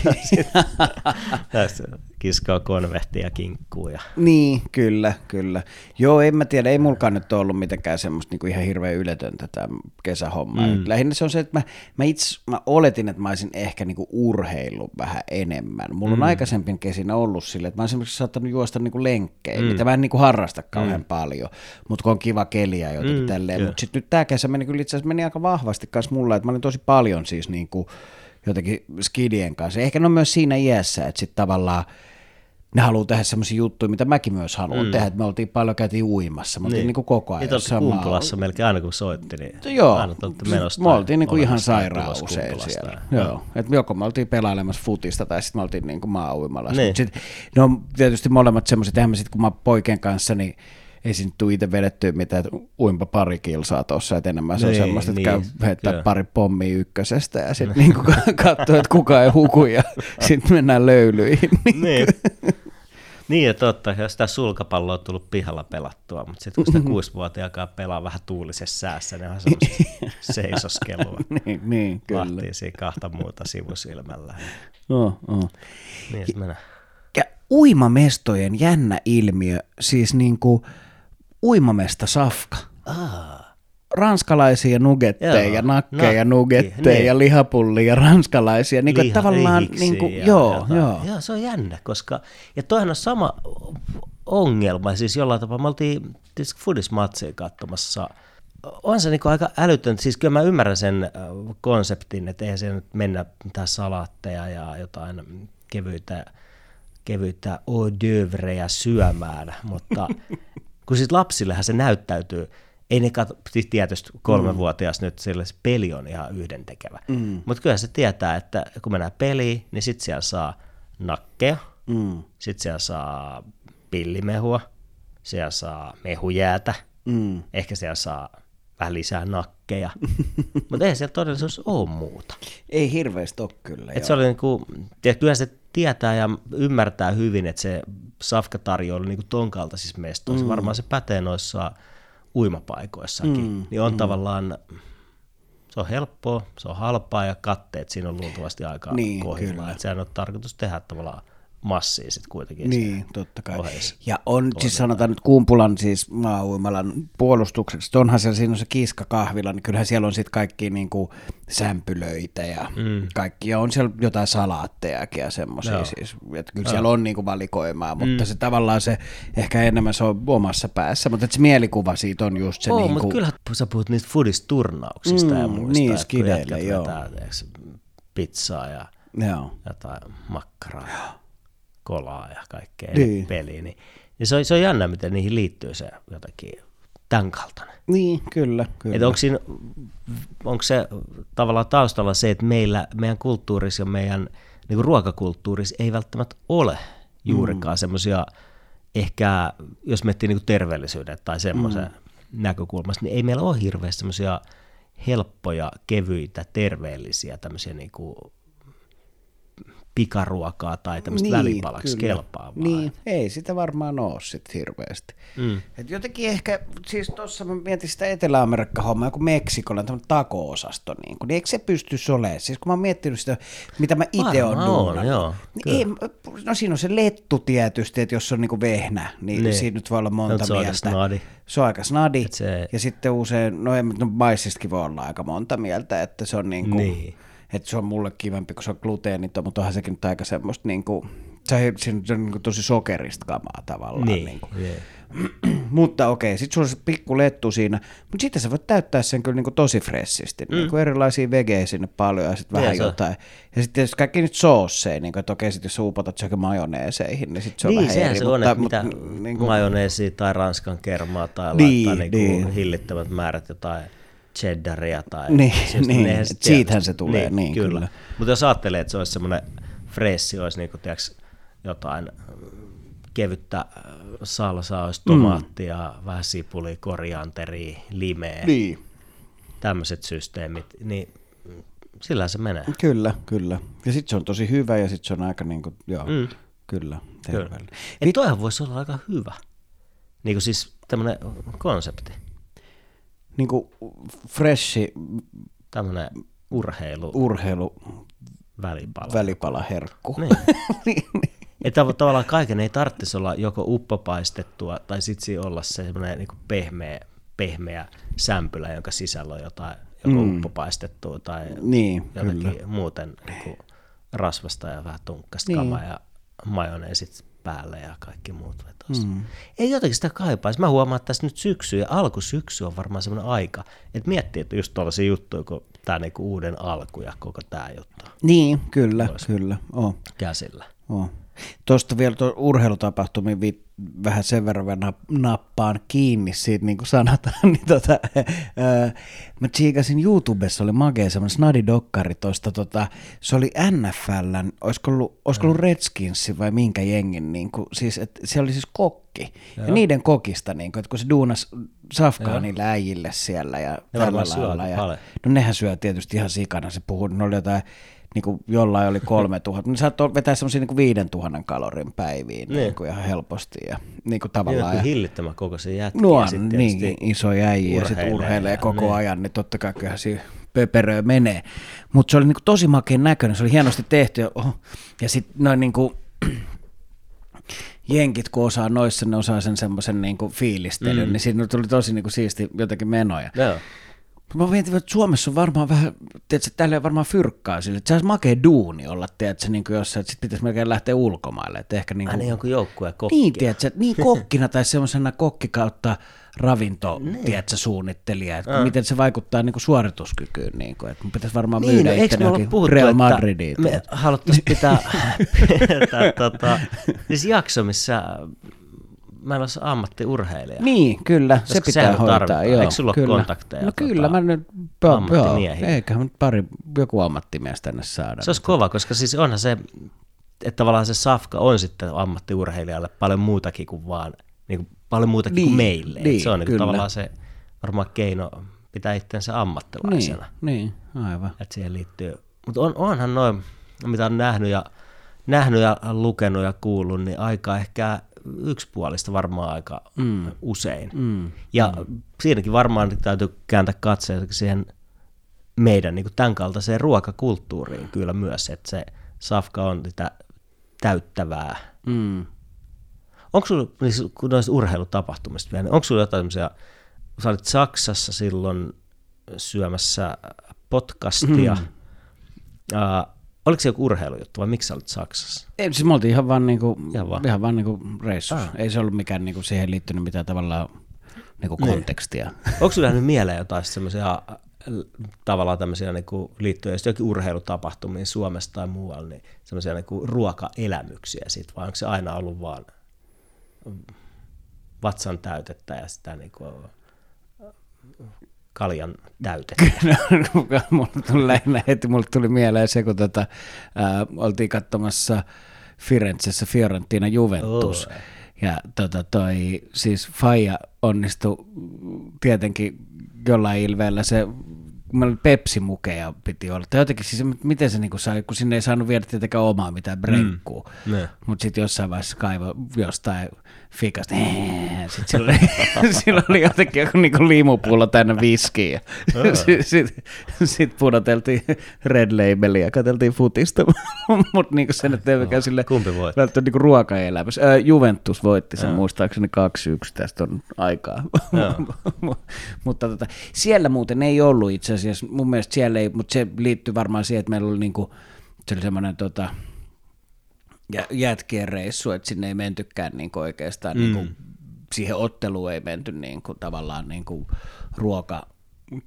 tässä kiskaa konvehtia ja kinkkuu. Ja... Niin, kyllä, kyllä. Joo, en mä tiedä, ei mulkaan nyt ole ollut mitenkään semmoista niinku ihan hirveän yletöntä tämä kesähomma. Mm. Lähinnä se on se, että mä, mä itse mä oletin, että mä olisin ehkä niinku urheillut vähän enemmän. Mulla mm. on aikaisempin kesinä ollut sille, että mä oon esimerkiksi saattanut juosta niinku lenkkejä, mm. mitä mä en niinku harrasta kauhean mm. paljon, mutta kun on kiva keli ja jotenkin mm, tälleen. Mutta sitten nyt tämä kesä meni kyllä itse asiassa meni aika vahvasti vakavasti kanssa mulla, että mä olin tosi paljon siis niin kuin jotenkin skidien kanssa. Ehkä ne on myös siinä iässä, että sitten tavallaan ne haluaa tehdä semmoisia juttuja, mitä mäkin myös haluan mm. tehdä. Että me oltiin paljon käytiin uimassa, me oltiin niin. niin kuin koko ajan Niitä kumpulassa melkein aina kun soitti, niin Joo, aina menossa. Me oltiin niin kuin ihan sairaan usein siellä. Joo. Joo. Et joko me oltiin pelailemassa futista tai sitten me oltiin niin kuin maa-uimalla. Niin. Sit, ne on tietysti molemmat semmoiset, eihän mä sitten kun mä poikien kanssa, niin ei siinä tule itse vedettyä mitään, että uimpa pari kilsaa tuossa, että enemmän se on niin, semmoista, että niin, käy heittää kyllä. pari pommia ykkösestä ja sitten niin katsoo, että kuka ei huku ja sitten mennään löylyihin. Niin. Niin, ja totta, jos sitä sulkapalloa on tullut pihalla pelattua, mutta sitten kun sitä kuusivuotiaakaan pelaa vähän tuulisessa säässä, niin on semmoista seisoskelua. niin, niin, kyllä. Siinä kahta muuta sivusilmällä. Oh, oh. Niin, ja, ja uimamestojen jännä ilmiö, siis niin kuin uimamesta safka. Ah ranskalaisia nugetteja, joo, nakkeja, nakki, nugetteja, niin. lihapullia, ranskalaisia. Niin kuin, Liha, tavallaan, niin kuin, ja, joo, joo. joo, se on jännä, koska, ja toihan on sama ongelma, siis jollain tapaa, me oltiin tietysti foodismatseja katsomassa, on se niin aika älytön, siis kyllä mä ymmärrän sen konseptin, että eihän se nyt mennä mitään salaatteja ja jotain kevyitä, kevyitä hors d'oeuvreja syömään, mutta kun siis lapsillehän se näyttäytyy, ei ne katso, siis tietysti kolmevuotias mm. nyt sille se peli on ihan yhdentekevä. Mm. Mutta kyllä se tietää, että kun mennään peliin, niin sitten siellä saa nakkeja, mm. sitten siellä saa pillimehua, siellä saa mehujäätä, mm. ehkä siellä saa vähän lisää nakkeja, mutta ei siellä todellisuus ole muuta. Ei hirveästi ole kyllä. Et se oli niinku, kyllä se tietää ja ymmärtää hyvin, että se safka tarjoaa niinku ton kaltaisissa mestoissa. Mm. Varmaan se pätee noissa uimapaikoissakin, mm, niin on mm. tavallaan, se on helppoa, se on halpaa ja katteet siinä on luultavasti aika niin, kohdillaan. Että sehän on tarkoitus tehdä tavallaan massia sitten kuitenkin. Niin, totta kai. Ohjeessa. Ja on, siis sanotaan nyt Kumpulan siis maa-uimalan puolustukseksi, onhan siellä siinä on se kiskakahvila, niin kyllähän siellä on sitten kaikki niin kuin sämpylöitä ja mm. kaikki, ja on siellä jotain salaattejakin ja semmoisia siis, että kyllä Joo. siellä on niin kuin valikoimaa, mutta mm. se tavallaan se, ehkä enemmän se on omassa päässä, mutta se mielikuva siitä on just se oh, niin kuin... mutta kyllähän sä puhut niistä foodisturnauksista mm, ja muista, niin, skideille, joo. Vetää, pizzaa ja Joo. jotain makkaraa. Joo kolaa ja kaikkea niin. peliin. Niin, niin se, on, se on jännä, miten niihin liittyy se jotakin tämän kaltainen. Niin, kyllä. kyllä. Että onko, siinä, onko se tavallaan taustalla se, että meillä, meidän kulttuurissa ja meidän niin kuin ruokakulttuurissa ei välttämättä ole juurikaan mm. semmoisia, ehkä jos miettii niin kuin terveellisyyden tai semmoisen mm. näkökulmasta, niin ei meillä ole hirveästi semmoisia helppoja, kevyitä, terveellisiä tämmöisiä niin kuin pikaruokaa tai tämmöistä niin, välipalaksi kyllä. kelpaavaa. Niin, ei sitä varmaan ole sitten hirveästi. Mm. Et jotenkin ehkä, siis tuossa mä mietin sitä Etelä-Amerikka-hommaa, joku Meksikolla on tämmöinen tako-osasto, niin, kun, niin eikö se pysty olemaan? Siis kun mä oon miettinyt sitä, mitä mä itse oon on, joo, niin ei, no siinä on se lettu tietysti, että jos on niinku vehnä, niin, niin. siinä nyt voi olla monta no, mieltä. Snadi. Se on aika snadi. Se... Ja sitten usein, no, no maissistakin voi olla aika monta mieltä, että se on niinku, niin että se on mulle kivempi, kun se on gluteeniton, mutta onhan sekin nyt aika semmoista niin kuin, se, se on niin kuin tosi sokerista kamaa tavallaan. Niin, niin kuin. Yeah. mutta okei, sitten sulla on se pikku lettu siinä, mutta sitten sä voit täyttää sen kyllä niin kuin tosi fressisti, mm. niin kuin erilaisia vegeä sinne paljon ja sitten vähän jotain. Ja sitten tietysti kaikki nyt soosseja, niin kuin, että okei, sitten jos upotat sekä majoneeseihin, niin sitten se on niin, vähän eri. se on, mutta, mitä niin kuin... majoneesia tai ranskan kermaa tai niin, laittaa niin kuin niin. hillittävät määrät jotain cheddaria tai... Niin, siis niin siitähän se tulee, niin, niin kyllä. kyllä. Mutta jos ajattelee, että se olisi semmoinen fressi, olisi niin kuin, tiiäks, jotain kevyttä äh, salsaa, olisi tomaattia, mm. vähän sipulia, korianteria, limeä, niin. tämmöiset systeemit, niin sillä se menee. Kyllä, kyllä. Ja sitten se on tosi hyvä ja sitten se on aika niin kuin, joo, mm. kyllä, terveellinen. Kyllä. toihan voisi olla aika hyvä. Niin kuin siis tämmöinen konsepti niin kuin freshi... Tämmöinen urheilu... Urheilu... Välipala. Välipalaherkku. Niin. niin, niin. Että tavallaan kaiken ei tarvitsisi olla joko uppopaistettua tai sitten olla se semmoinen niin pehmeä, pehmeä sämpylä, jonka sisällä on jotain joko mm. uppopaistettua tai niin, jotakin kyllä. muuten niin kuin rasvasta ja vähän tunkkasta niin. kamaa ja majoneesit päälle ja kaikki muut vetossa. Mm. Ei jotenkin sitä kaipaisi. Mä huomaan, että tässä nyt syksy ja alkusyksy on varmaan semmoinen aika, että miettii, että just tuollaisia juttuja, kun tämä niinku uuden alku ja koko tämä juttu Niin, kyllä, kyllä. Oh. käsillä. Oh. Tuosta vielä tuo urheilutapahtumiin vi- vähän sen verran vielä nap- nappaan kiinni siitä, niin kuin sanotaan, niin tota, ää, mä tsiikasin YouTubessa, oli magea semmoinen snadidokkari tuosta, tota, se oli NFLn, olisiko ollut, olisiko ollut Redskinsin vai minkä jengin, niin kuin, siis, et, se oli siis kokki, Joo. ja niiden kokista, niin kuin, että kun se duunas safkaa niille äijille siellä ja Ne tällä lailla, ja, no nehän syö tietysti ihan sikana, se puhuu, ne oli jotain, niin kuin jollain oli 3000, niin saattoi vetää semmoisia niin 5000 kalorin päiviin niin. Niin kuin ihan helposti ja niin kuin Niin, tavallaan. kuin Ja, hillittömän kokoisia jätkiä. on sit niin iso äijä ja sitten urheilee koko niin. ajan, niin totta kai kyllähän siinä pöperöä menee. Mutta se oli niin kuin tosi makeen näköinen, se oli hienosti tehty ja, oho, ja sitten noin niin kuin, jenkit, kun osaa noissa, ne osaa sen semmoisen niin fiilistelyn, mm. niin siinä tuli tosi niin kuin siisti jotenkin menoja. Joo. Mä mietin, että Suomessa on varmaan vähän, tiedätkö, täällä varmaan fyrkkaa sille, että se olisi makea duuni olla, tiedätkö, niin kuin jossain, että sit pitäisi melkein lähteä ulkomaille, että ehkä niin Aina kuin, jonkun joukkueen kokki. niin, tiedätkö, niin kokkina tai semmoisena kokki kautta ravinto, tiedätkö, suunnittelija, että miten se vaikuttaa niin kuin suorituskykyyn, niin kuin, että mun pitäisi varmaan Niin, myydä no, johonkin puhuttu, Real Madridiin. me haluttaisiin pitää, pitää tota, siis jakso, missä mä en ole ammattiurheilija. Niin, kyllä, se Koska pitää sehän hoitaa. tarvitaan. Joo, Eikö sulla ole kyllä. kontakteja, No tota, kyllä, mä nyt, joo, eiköhän nyt pari, joku ammattimies tänne saada. Se olisi kova, koska siis onhan se, että tavallaan se safka on sitten ammattiurheilijalle paljon muutakin kuin vaan, niin kuin, paljon muutakin Niin, kuin meille. Et niin, se on niin tavallaan se varmaan keino pitää itsensä niin, ammattilaisena. niin, aivan. että siihen liittyy. Mutta on, onhan noin, mitä on nähnyt ja, nähnyt ja lukenut ja kuullut, niin aika ehkä yksipuolista varmaan aika mm. usein. Mm. Ja mm. siinäkin varmaan täytyy kääntää katseet siihen meidän niin tämän kaltaiseen ruokakulttuuriin kyllä myös, että se safka on sitä täyttävää. Mm. Onko sulla, niin kun noista urheilutapahtumista vielä, niin onko sulla jotain semmoisia, sä olit Saksassa silloin syömässä podcastia, mm. uh, oliko se joku urheilujuttu vai miksi sä olit Saksassa? Ei, siis me oltiin ihan vaan, niinku, Ihan vaan. Ihan vaan niinku reissussa. Ah. Ei se ollut mikään niinku siihen liittynyt mitään tavallaan niinku Niin. kontekstia. Onko sulla jäänyt mieleen jotain semmoisia tavallaan tämmöisiä niin liittyen jokin urheilutapahtumiin Suomessa tai muualla, niin semmoisia niin ruokaelämyksiä siitä, vai onko se aina ollut vaan vatsan täytettä ja sitä niin kuin kaljan täytettä? mulle tuli lähinnä heti, mulle tuli mieleen se, kun tota, ää, oltiin katsomassa Firenzessä Fiorentina Juventus. Oh. Ja tota, toi, siis Faija onnistui tietenkin jollain ilveellä se Pepsi-mukeja piti olla. Tai jotenkin siis, miten se niinku sai, kun sinne ei saanut viedä tietenkään omaa mitään brenkkuu. Mm. Mutta sitten jossain vaiheessa kaivo jostain fikasta. Sitten sillä oli, sillä oli jotenkin joku niinku liimupullo täynnä viskiä. Sitten sit, sit pudoteltiin Red Labelia ja katseltiin futista. Mutta niinku se nyt ei mikään sille välttämättä niinku ruokaelämässä. Ää, Juventus voitti sen muistaakseni 2-1, tästä on aikaa. mutta tota, siellä muuten ei ollut itse asiassa, mun mielestä siellä ei, mutta se liittyy varmaan siihen, että meillä oli niinku, se oli semmoinen tota, jä- jätkien reissu, että sinne ei mentykään niinku oikeastaan, mm. niinku, siihen otteluun ei menty niinku, tavallaan niinku, ruoka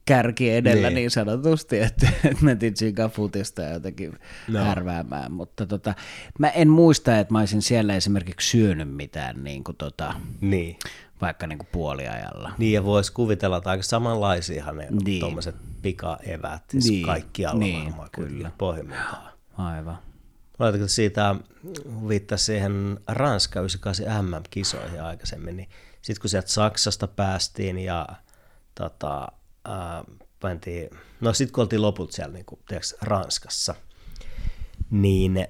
kärki edellä Niin. niin, niin sanotusti, että, että mentiin tsiikaan futista jotenkin No. härväämään, mutta tota, mä en muista, että mä olisin siellä esimerkiksi syönyt mitään niin kuin tota, Niin. vaikka niin kuin puoliajalla. Niin, ja voisi kuvitella, että aika samanlaisiahan ne Niin. tuommoiset pikaevät, siis Niin. kaikkialla Niin, varmaan kyllä. kyllä. pohjimmiltaan. Aivan. Laitatko siitä, viittasi siihen Ranska 98 MM-kisoihin aikaisemmin, niin sitten kun sieltä Saksasta päästiin ja tota, ää, mentiin, no sitten kun oltiin lopulta siellä niin kuin, tiedätkö, Ranskassa, niin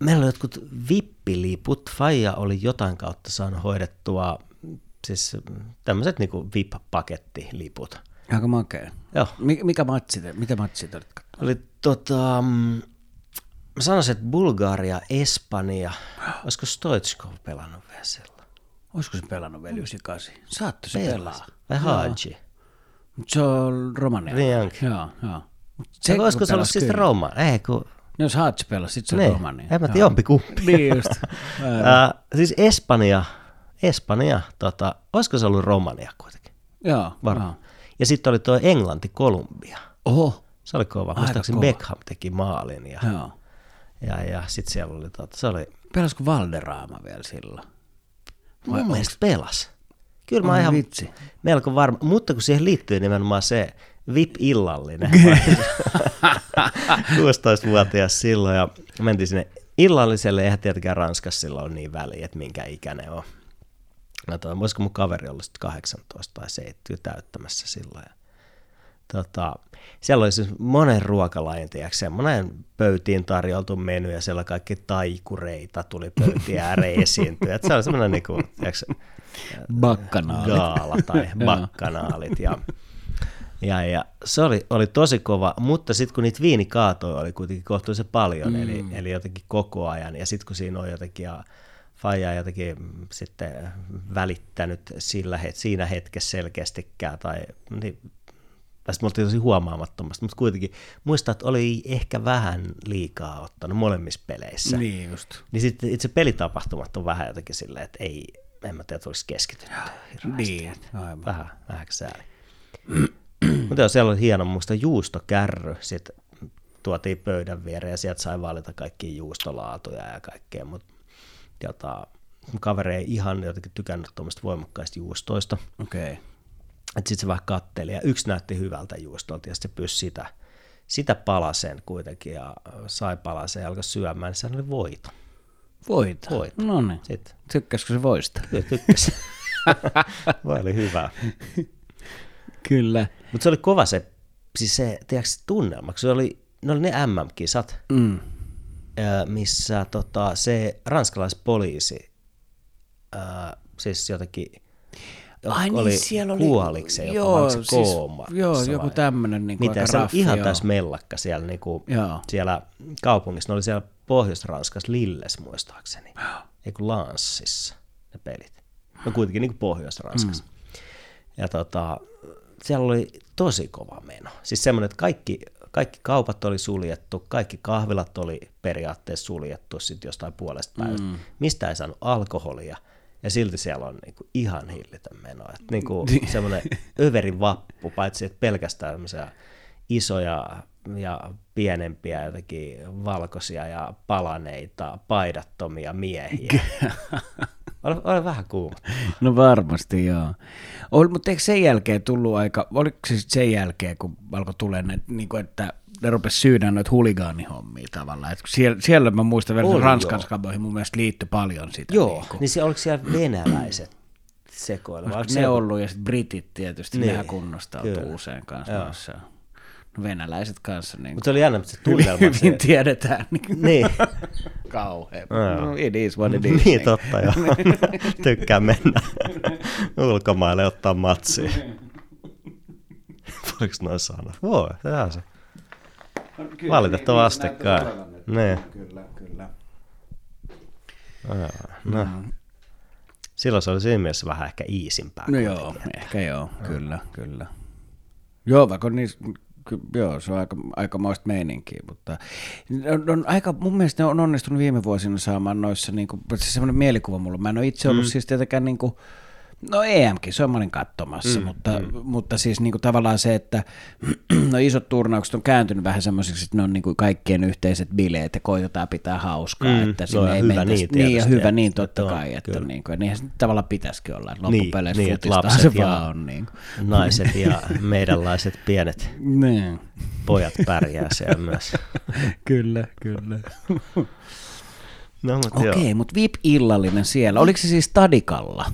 meillä oli jotkut vippiliput, Faija oli jotain kautta saanut hoidettua, siis tämmöiset niin VIP-pakettiliput. Aika makea. Joo, Mi- mikä matsi te, mitä matsi te olit oli tota, mm, mä sanoisin, että Bulgaria, Espanja, olisiko Stoitskov pelannut vielä silloin? Olisiko se pelannut vielä 98? Saatto se Pelaa. Vai Haji? Mutta se on Romania. Niin onkin. Joo, joo. Se, kun olisiko se ollut siis kyllä. Roma? Ei, kun No jos Hatch pelasi, sit se on Niin, Romania. en mä tiedä, jompi kumpi. Niin just. Ää, siis Espanja, Espanja, tota, olisiko se ollut Romania kuitenkin? Joo, Varmaan. Ja sitten oli tuo Englanti, Kolumbia. Oho. Se oli kova. Muistaakseni. Beckham teki maalin ja, Joo. Ja, ja sitten siellä oli, tota, se oli, Pelasko Valderraama vielä silloin? mun mielestä pelas. Kyllä mä oon ihan vitsi. melko varma, mutta kun siihen liittyy nimenomaan se VIP-illallinen. 16-vuotias silloin ja mentiin sinne illalliselle, eihän tietenkään Ranskassa silloin ole niin väliä, että minkä ikäinen on. No, voisiko mun kaveri olla sitten 18 tai 70 täyttämässä silloin. Ja, tota, siellä oli siis monen ruokalajin, tiedätkö, semmoinen pöytiin tarjoltu menu ja siellä kaikki taikureita tuli pöytiin ääreen esiintyä. Et se oli semmoinen niin kuin, tiedätkö, Bakkanaalit. gaala tai bakkanaalit. Ja, ja, ja se oli, oli tosi kova, mutta sitten kun niitä viinikaatoja oli kuitenkin kohtuullisen paljon, mm. eli, eli jotenkin koko ajan, ja sitten kun siinä on jotenkin, ja Faija jotenkin sitten välittänyt sillä, het, siinä hetkessä selkeästikään, tai niin, tästä me oltiin tosi huomaamattomasti, mutta kuitenkin muistan, että oli ehkä vähän liikaa ottanut molemmissa peleissä. Niin just. Niin sitten itse pelitapahtumat on vähän jotenkin silleen, että ei, en mä tiedä, että olisi keskitytty hirveästi. Niin, aivan. Vähän, vähän sääli. Mutta joo, siellä oli hieno muista juustokärry, sitten tuotiin pöydän viereen ja sieltä sai valita kaikkia juustolaatuja ja kaikkea, mutta jota, kaveri ei ihan jotenkin tykännyt tuommoista voimakkaista juustoista, Okei. Okay. Että sitten se vähän katteli ja yksi näytti hyvältä juustolta ja sitten se pyysi sitä, sitä palasen kuitenkin ja sai palasen ja alkoi syömään, niin sehän oli voito. Voita. Voita. No niin. Sitten Tykkäskö se voista? Kyllä. Voi oli hyvä. Kyllä. Mutta se oli kova se, siis se, tiedätkö, se tunnelma, se oli, ne oli ne MM-kisat, Mm. missä tota, se ranskalaispoliisi, ää, siis jotenkin, Ai oli, niin, siellä oli... kuoliko vai oliko se kooma? Joo, joku tämmöinen niin Mitä, aika se raffi, ihan joo. täys mellakka siellä, niin kuin, Joo. siellä kaupungissa, ne oli siellä Pohjois-Ranskassa, Lilles muistaakseni, ei kun Lanssissa ne pelit. No kuitenkin niin kuin Pohjois-Ranskassa. Mm. Ja tota, siellä oli tosi kova meno. Siis semmoinen, että kaikki, kaikki kaupat oli suljettu, kaikki kahvilat oli periaatteessa suljettu sitten jostain puolesta päivästä. Mm. Mistä ei saanut alkoholia. Ja silti siellä on niinku ihan hillitön meno. Et niinku semmoinen överin vappu, paitsi että pelkästään isoja ja pienempiä jotenkin valkoisia ja palaneita, paidattomia miehiä. oli, oli vähän kuuma. No varmasti, joo. Ol, mutta eikö sen jälkeen tullut aika, oliko se sit sen jälkeen, kun alkoi tulla ne, niin kuin, että ne rupesi syydään noita huligaanihommia tavallaan. Et siellä, siellä mä muistan vielä, Ranskan skaboihin mun mielestä liittyi paljon sitä. Joo, Niin kuin, niin se, oliko siellä venäläiset sekoilu? vai oliko ne se- ollut ja sitten britit tietysti, Niin, niin, nehän kunnostautuu kyllä. usein kanssa Joo. No venäläiset kanssa niin Mutta se oli jännä, että se tunnelma. hyvin se, tiedetään. Niin niin, kauhean. Joo. No, it is what it is. niin totta joo. Tykkää mennä ulkomaille ottaa matsia. Voiko noin sanoa? Voi, sehän se. Valitettavasti kai. Niin. Kyllä, kyllä. Aa, No. Silloin se oli siinä mielessä vähän ehkä iisimpää. No joo, ehkä joo, kyllä, kyllä. Joo, vaikka niin, joo, se on aika, aikamoista meininkiä, mutta on, on aika, mun mielestä ne on onnistunut viime vuosina saamaan noissa, niin kuin, se semmoinen mielikuva mulla, mä en ole itse ollut mm. siis tietenkään niin kuin, No EMkin, se on mä olin katsomassa, mm, mutta, mm. mutta siis niinku tavallaan se, että no isot turnaukset on kääntynyt vähän semmoisiksi, että ne on niinku kaikkien yhteiset bileet ja koitetaan pitää hauskaa. Mm, että no sinne ja ei hyvä niin niin, ja hyvä niin totta että on, kai, että kyllä. niinku, niinhän se tavallaan pitäisikin olla, että Niin, loppupeleissä niin, niin, se ja- vaan on. Niin. Naiset ja meidänlaiset pienet Niin. pojat pärjää siellä myös. Kyllä, kyllä. No, mutta Okei, mutta VIP-illallinen siellä, oliko se siis Stadikalla?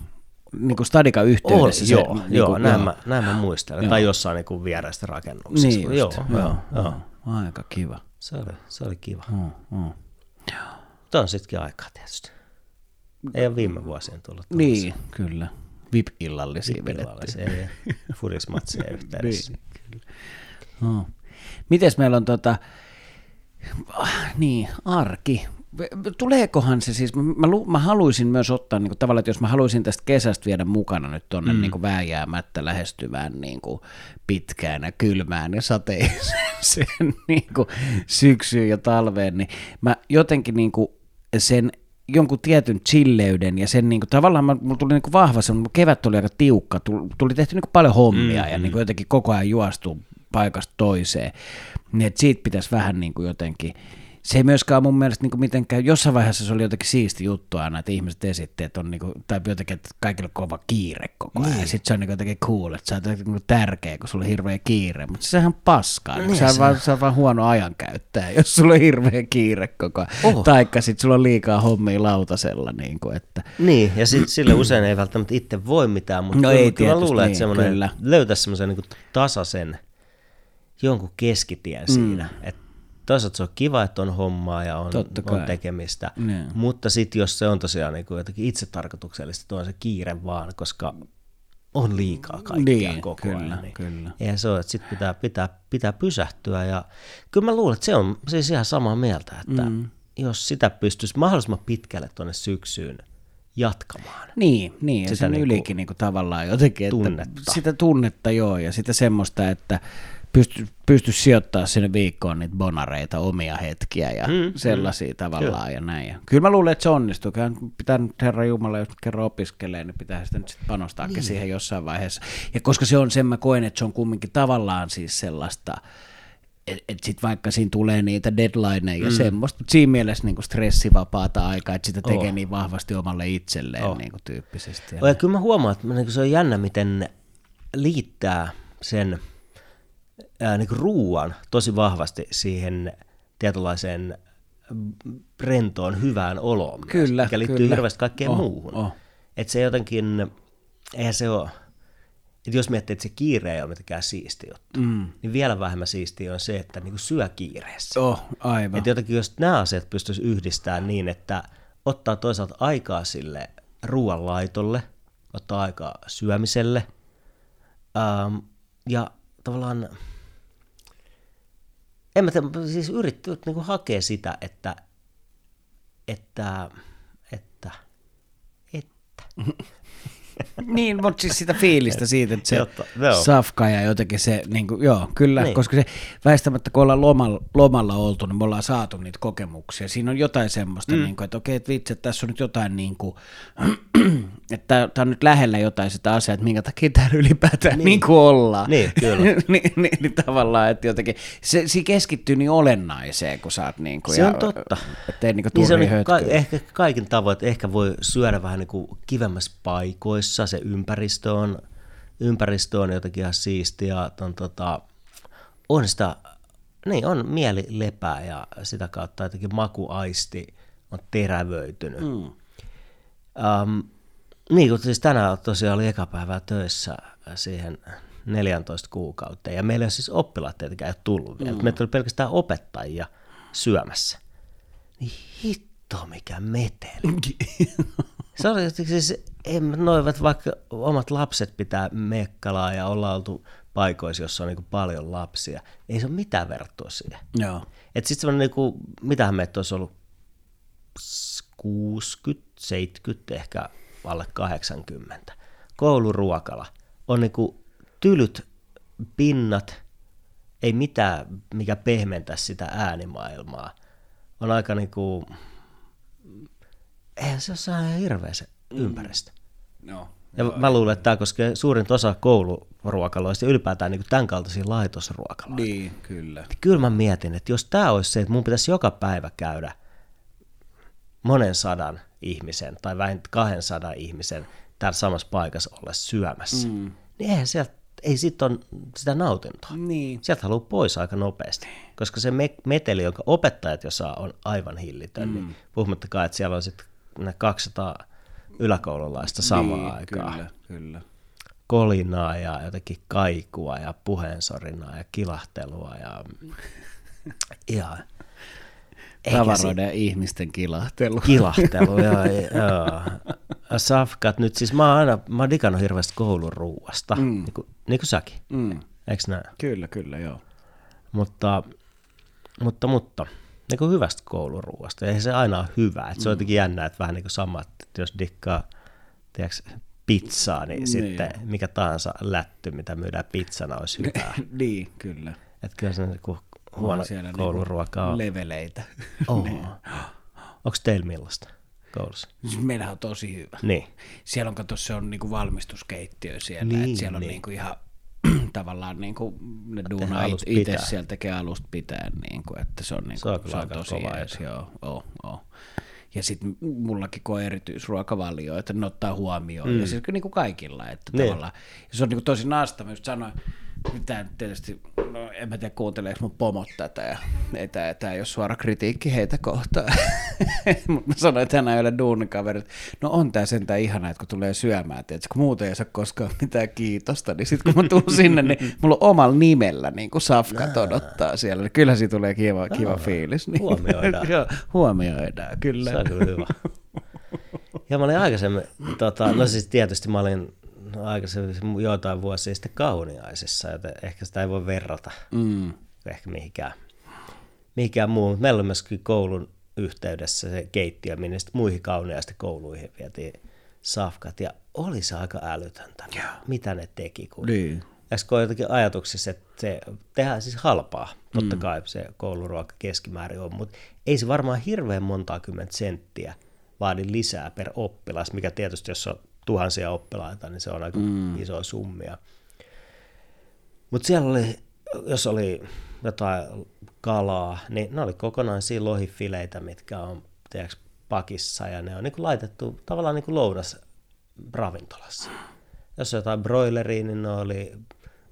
Niin kuin Stadikan yhteydessä? Oli, se, joo, niin joo, kuin, näin, Mä, näin mä muistelen. Joo. Tai jossain niin vieraista rakennuksessa. Niin just, joo, joo, joo. Aika kiva. Se, oli, se oli kiva. Mm, mm. Tuo on sittenkin aikaa tietysti. Ei ole viime vuosien tullut. Niin, kyllä. VIP-illallisia ei fudismatsien yhteydessä. Niin, Oh. Mites meillä on tota, niin, arki. Tuleekohan se siis, mä, mä, lu- mä haluaisin myös ottaa niin kuin, tavallaan, että jos mä haluaisin tästä kesästä viedä mukana nyt tuonne mm. niin kuin, vääjäämättä lähestyvään niin kuin, pitkään ja kylmään ja sateiseen niin kuin, syksyyn ja talveen, niin mä jotenkin niin kuin, sen jonkun tietyn chilleyden ja sen niin kuin, tavallaan mä, mulla tuli niin kuin vahva se, kevät tuli aika tiukka, tuli, tuli tehty niin kuin paljon hommia mm, ja niin kuin jotenkin koko ajan juostu paikasta toiseen, niin että siitä pitäisi vähän niin kuin jotenkin, se ei myöskään mun mielestä niin mitenkään, jossain vaiheessa se oli jotenkin siisti juttu aina, että ihmiset esitti, että on niin kuin, tai jotenkin, että kaikilla on kova kiire koko ajan. Niin. Sitten se on niin jotenkin cool, että sä oot niin tärkeä, kun sulla on hirveä kiire. Mutta sehän on paskaa. Niin, se, on vaan, se on vaan huono ajankäyttäjä, jos sulla on hirveä kiire koko ajan. Oho. Taikka sitten sulla on liikaa hommia lautasella. Niin, kuin, että. niin ja sit, sille usein ei välttämättä itse voi mitään, mutta no kyllä, ei kyllä mä luulen, että niin, löytäisi semmoisen niin tasaisen jonkun keskitien mm. siinä, että toisaalta se on kiva, että on hommaa ja on, on tekemistä, ne. mutta sitten jos se on tosiaan niin kuin jotenkin itsetarkoituksellista, tuo se kiire vaan, koska on liikaa kaikkea niin, koko kyllä, ajan. Niin kyllä. Eihän se ole, että sitten pitää, pitää, pitää pysähtyä ja kyllä mä luulen, että se on siis ihan samaa mieltä, että mm. jos sitä pystyisi mahdollisimman pitkälle tuonne syksyyn jatkamaan. Niin, niin sitä ja sen niin ylikin niin kuin tavallaan jotenkin, että tunnetta. sitä tunnetta joo ja sitä semmoista, että pysty, pysty sijoittamaan sinne viikkoon niitä bonareita, omia hetkiä ja mm, sellaisia mm, tavallaan kyllä. ja näin. Ja kyllä mä luulen, että se onnistuu. Kyllä pitää nyt Herra Jumala, jos kerran opiskelee, niin pitää sitä nyt sitten panostaa niin. siihen jossain vaiheessa. Ja koska se on sen, mä koen, että se on kumminkin tavallaan siis sellaista, että et sitten vaikka siinä tulee niitä deadlineja ja mm. semmoista, mutta siinä mielessä niinku stressivapaata aikaa, että sitä tekee oh. niin vahvasti omalle itselleen oh. niinku tyyppisesti. Ja, ja kyllä mä huomaan, että niinku se on jännä, miten liittää sen – ää, niin ruuan tosi vahvasti siihen tietynlaiseen rentoon hyvään oloon. Kyllä, mikä liittyy kyllä. hirveästi kaikkeen oh, muuhun. Oh. Että se jotenkin, eihän se ole, että jos miettii, että se kiire ei ole mitenkään siisti juttu, mm. niin vielä vähemmän siistiä on se, että niin syö kiireessä. Oh, aivan. Että jotenkin jos nämä asiat pystyisi yhdistämään niin, että ottaa toisaalta aikaa sille ruoanlaitolle, ottaa aikaa syömiselle, ähm, ja tavallaan en mä tiedä, siis yrittänyt niin hakea sitä, että, että, että, että. niin, mutta siis sitä fiilistä siitä, että se Jotta, safka ja jotenkin se, niin kuin, joo, kyllä, niin. koska se väistämättä kun ollaan lomalla, lomalla oltu, niin me ollaan saatu niitä kokemuksia. Siinä on jotain semmoista, mm. niin kuin, että okei, että vitsi, että tässä on nyt jotain, niin kuin, että tämä on nyt lähellä jotain sitä asiaa, että minkä takia täällä ylipäätään niin, niin kuin ollaan. Niin, kyllä. niin, niin, niin, tavallaan, että jotenkin, se, se keskittyy niin olennaiseen, kun sä oot niin kuin, Se ja, on totta. Että ei niin kuin niin se on ka- ehkä kaikin tavoin, että ehkä voi syödä vähän niin kuin kivemmässä paikoissa, poissa, se ympäristö on, ympäristö on jotenkin ihan siistiä, on, tota, on sitä, niin on mieli lepää ja sitä kautta jotenkin makuaisti on terävöitynyt. Mm. Um, niin kuin siis tänään tosiaan oli eka päivää töissä siihen 14 kuukautta ja meillä ei ole siis oppilaat tietenkään tullut vielä. Mm. Meillä oli pelkästään opettajia syömässä. Niin hitto mikä meteli. Se oli siis, noivat vaikka omat lapset pitää mekkalaa ja olla oltu paikoissa, jossa on niin paljon lapsia. Ei se ole mitään verrattua siihen. Joo. Että sitten semmoinen, niin mitähän meitä olisi ollut 60, 70, ehkä alle 80. Kouluruokala on niin kuin tylyt pinnat, ei mitään, mikä pehmentää sitä äänimaailmaa. On aika niin kuin, eihän se ole ihan hirveä se mm. ympäristö. No, ja mä luulen, että tämä koskee suurin osa kouluruokaloista ja ylipäätään niin tämän kaltaisia laitosruokaloita. Niin, kyllä. Kyllä mä mietin, että jos tämä olisi se, että mun pitäisi joka päivä käydä monen sadan ihmisen tai vähintään 200 ihmisen täällä samassa paikassa olla syömässä, mm. niin eihän sieltä ei siitä ole sitä nautintoa. Niin. Sieltä haluaa pois aika nopeasti, koska se me- meteli, jonka opettajat jo saa, on aivan hillitön. Niin mm. Niin puhumattakaan, että siellä on sitten ne 200 yläkoululaista samaan niin, aikaan. Kyllä, kyllä. Kolinaa ja jotenkin kaikua ja puheensorinaa ja kilahtelua ja ihan... Tavaroiden ja ihmisten kilahtelu. Kilahtelu, joo. joo. Safkat nyt, siis mä oon aina, mä oon digannut hirveästi koulun ruuasta, mm. niin, kuin, niin kuin säkin, mm. eikö näin? Kyllä, kyllä, joo. Mutta, mutta, mutta, niin kuin hyvästä kouluruuasta. Eihän se aina ole hyvä. Et se on jotenkin jännä, että vähän niin kuin sama, että jos dikkaa tiedätkö, pizzaa, niin, niin sitten mikä tahansa lätty, mitä myydään pizzana, olisi hyvää. niin, kyllä. Että kyllä se niin huono kouluruoka on. Leveleitä. Oh. Onko teillä millaista koulussa? Siis meillähän on tosi hyvä. Niin. Siellä on, kato, se on niinku valmistuskeittiö siellä, Niin, että siellä on niin. niinku ihan tavallaan niinku ne duunaa itse siellä tekee alusta pitäen, niinku, että se on, niinku, Se on kyllä se on aika tosi kova jees, joo, joo, joo. Ja sitten mullakin kun on erityisruokavalio, että ne ottaa huomioon, mm. ja siis niin kuin kaikilla, että Niin. tavallaan, ja se on niin kuin tosi naastava, just sanoin, nyt tietysti, no en mä tiedä kuunteleeko mun pomot tätä, ja ei tämä, tämä ei ole suora kritiikki heitä kohtaan, mutta mä sanoin tänään yöllä duunikaverit, no on tää sentään ihanaa, että kun tulee syömään, tietysti, kun muuten ei saa koskaan mitään kiitosta, niin sitten kun mä tulen sinne, niin mulla on omalla nimellä niin kuin safkat odottaa siellä, niin kyllä siitä tulee kiva, kiva fiilis. Niin. Huomioidaan. Joo, huomioidaan, kyllä. Se on kyllä hyvä. Ja mä olin aikaisemmin, tota, no siis tietysti mä olin aikaisemmin joitain vuosia sitten kauniaisissa, joten ehkä sitä ei voi verrata Mm. ehkä mihinkään, mihinkään muuhun. Meillä oli myöskin koulun yhteydessä se keittiö, minne sitten muihin kauniaisten kouluihin vietiin safkat, ja oli se aika älytöntä, mitä ne teki. Kun Niin. Äsken jotenkin ajatuksissa, että se tehdään siis halpaa. Totta kai se kouluruoka keskimäärin on, mutta ei se varmaan hirveän montaa kymmentä senttiä vaadi lisää per oppilas, mikä tietysti jos on tuhansia oppilaita, niin se on aika mm. iso summia. Mutta siellä oli, jos oli jotain kalaa, niin ne oli kokonaisia lohifileitä, mitkä on tiedätkö, pakissa ja ne on niin laitettu tavallaan niin loudas ravintolassa. Jos on jotain broileria, niin ne oli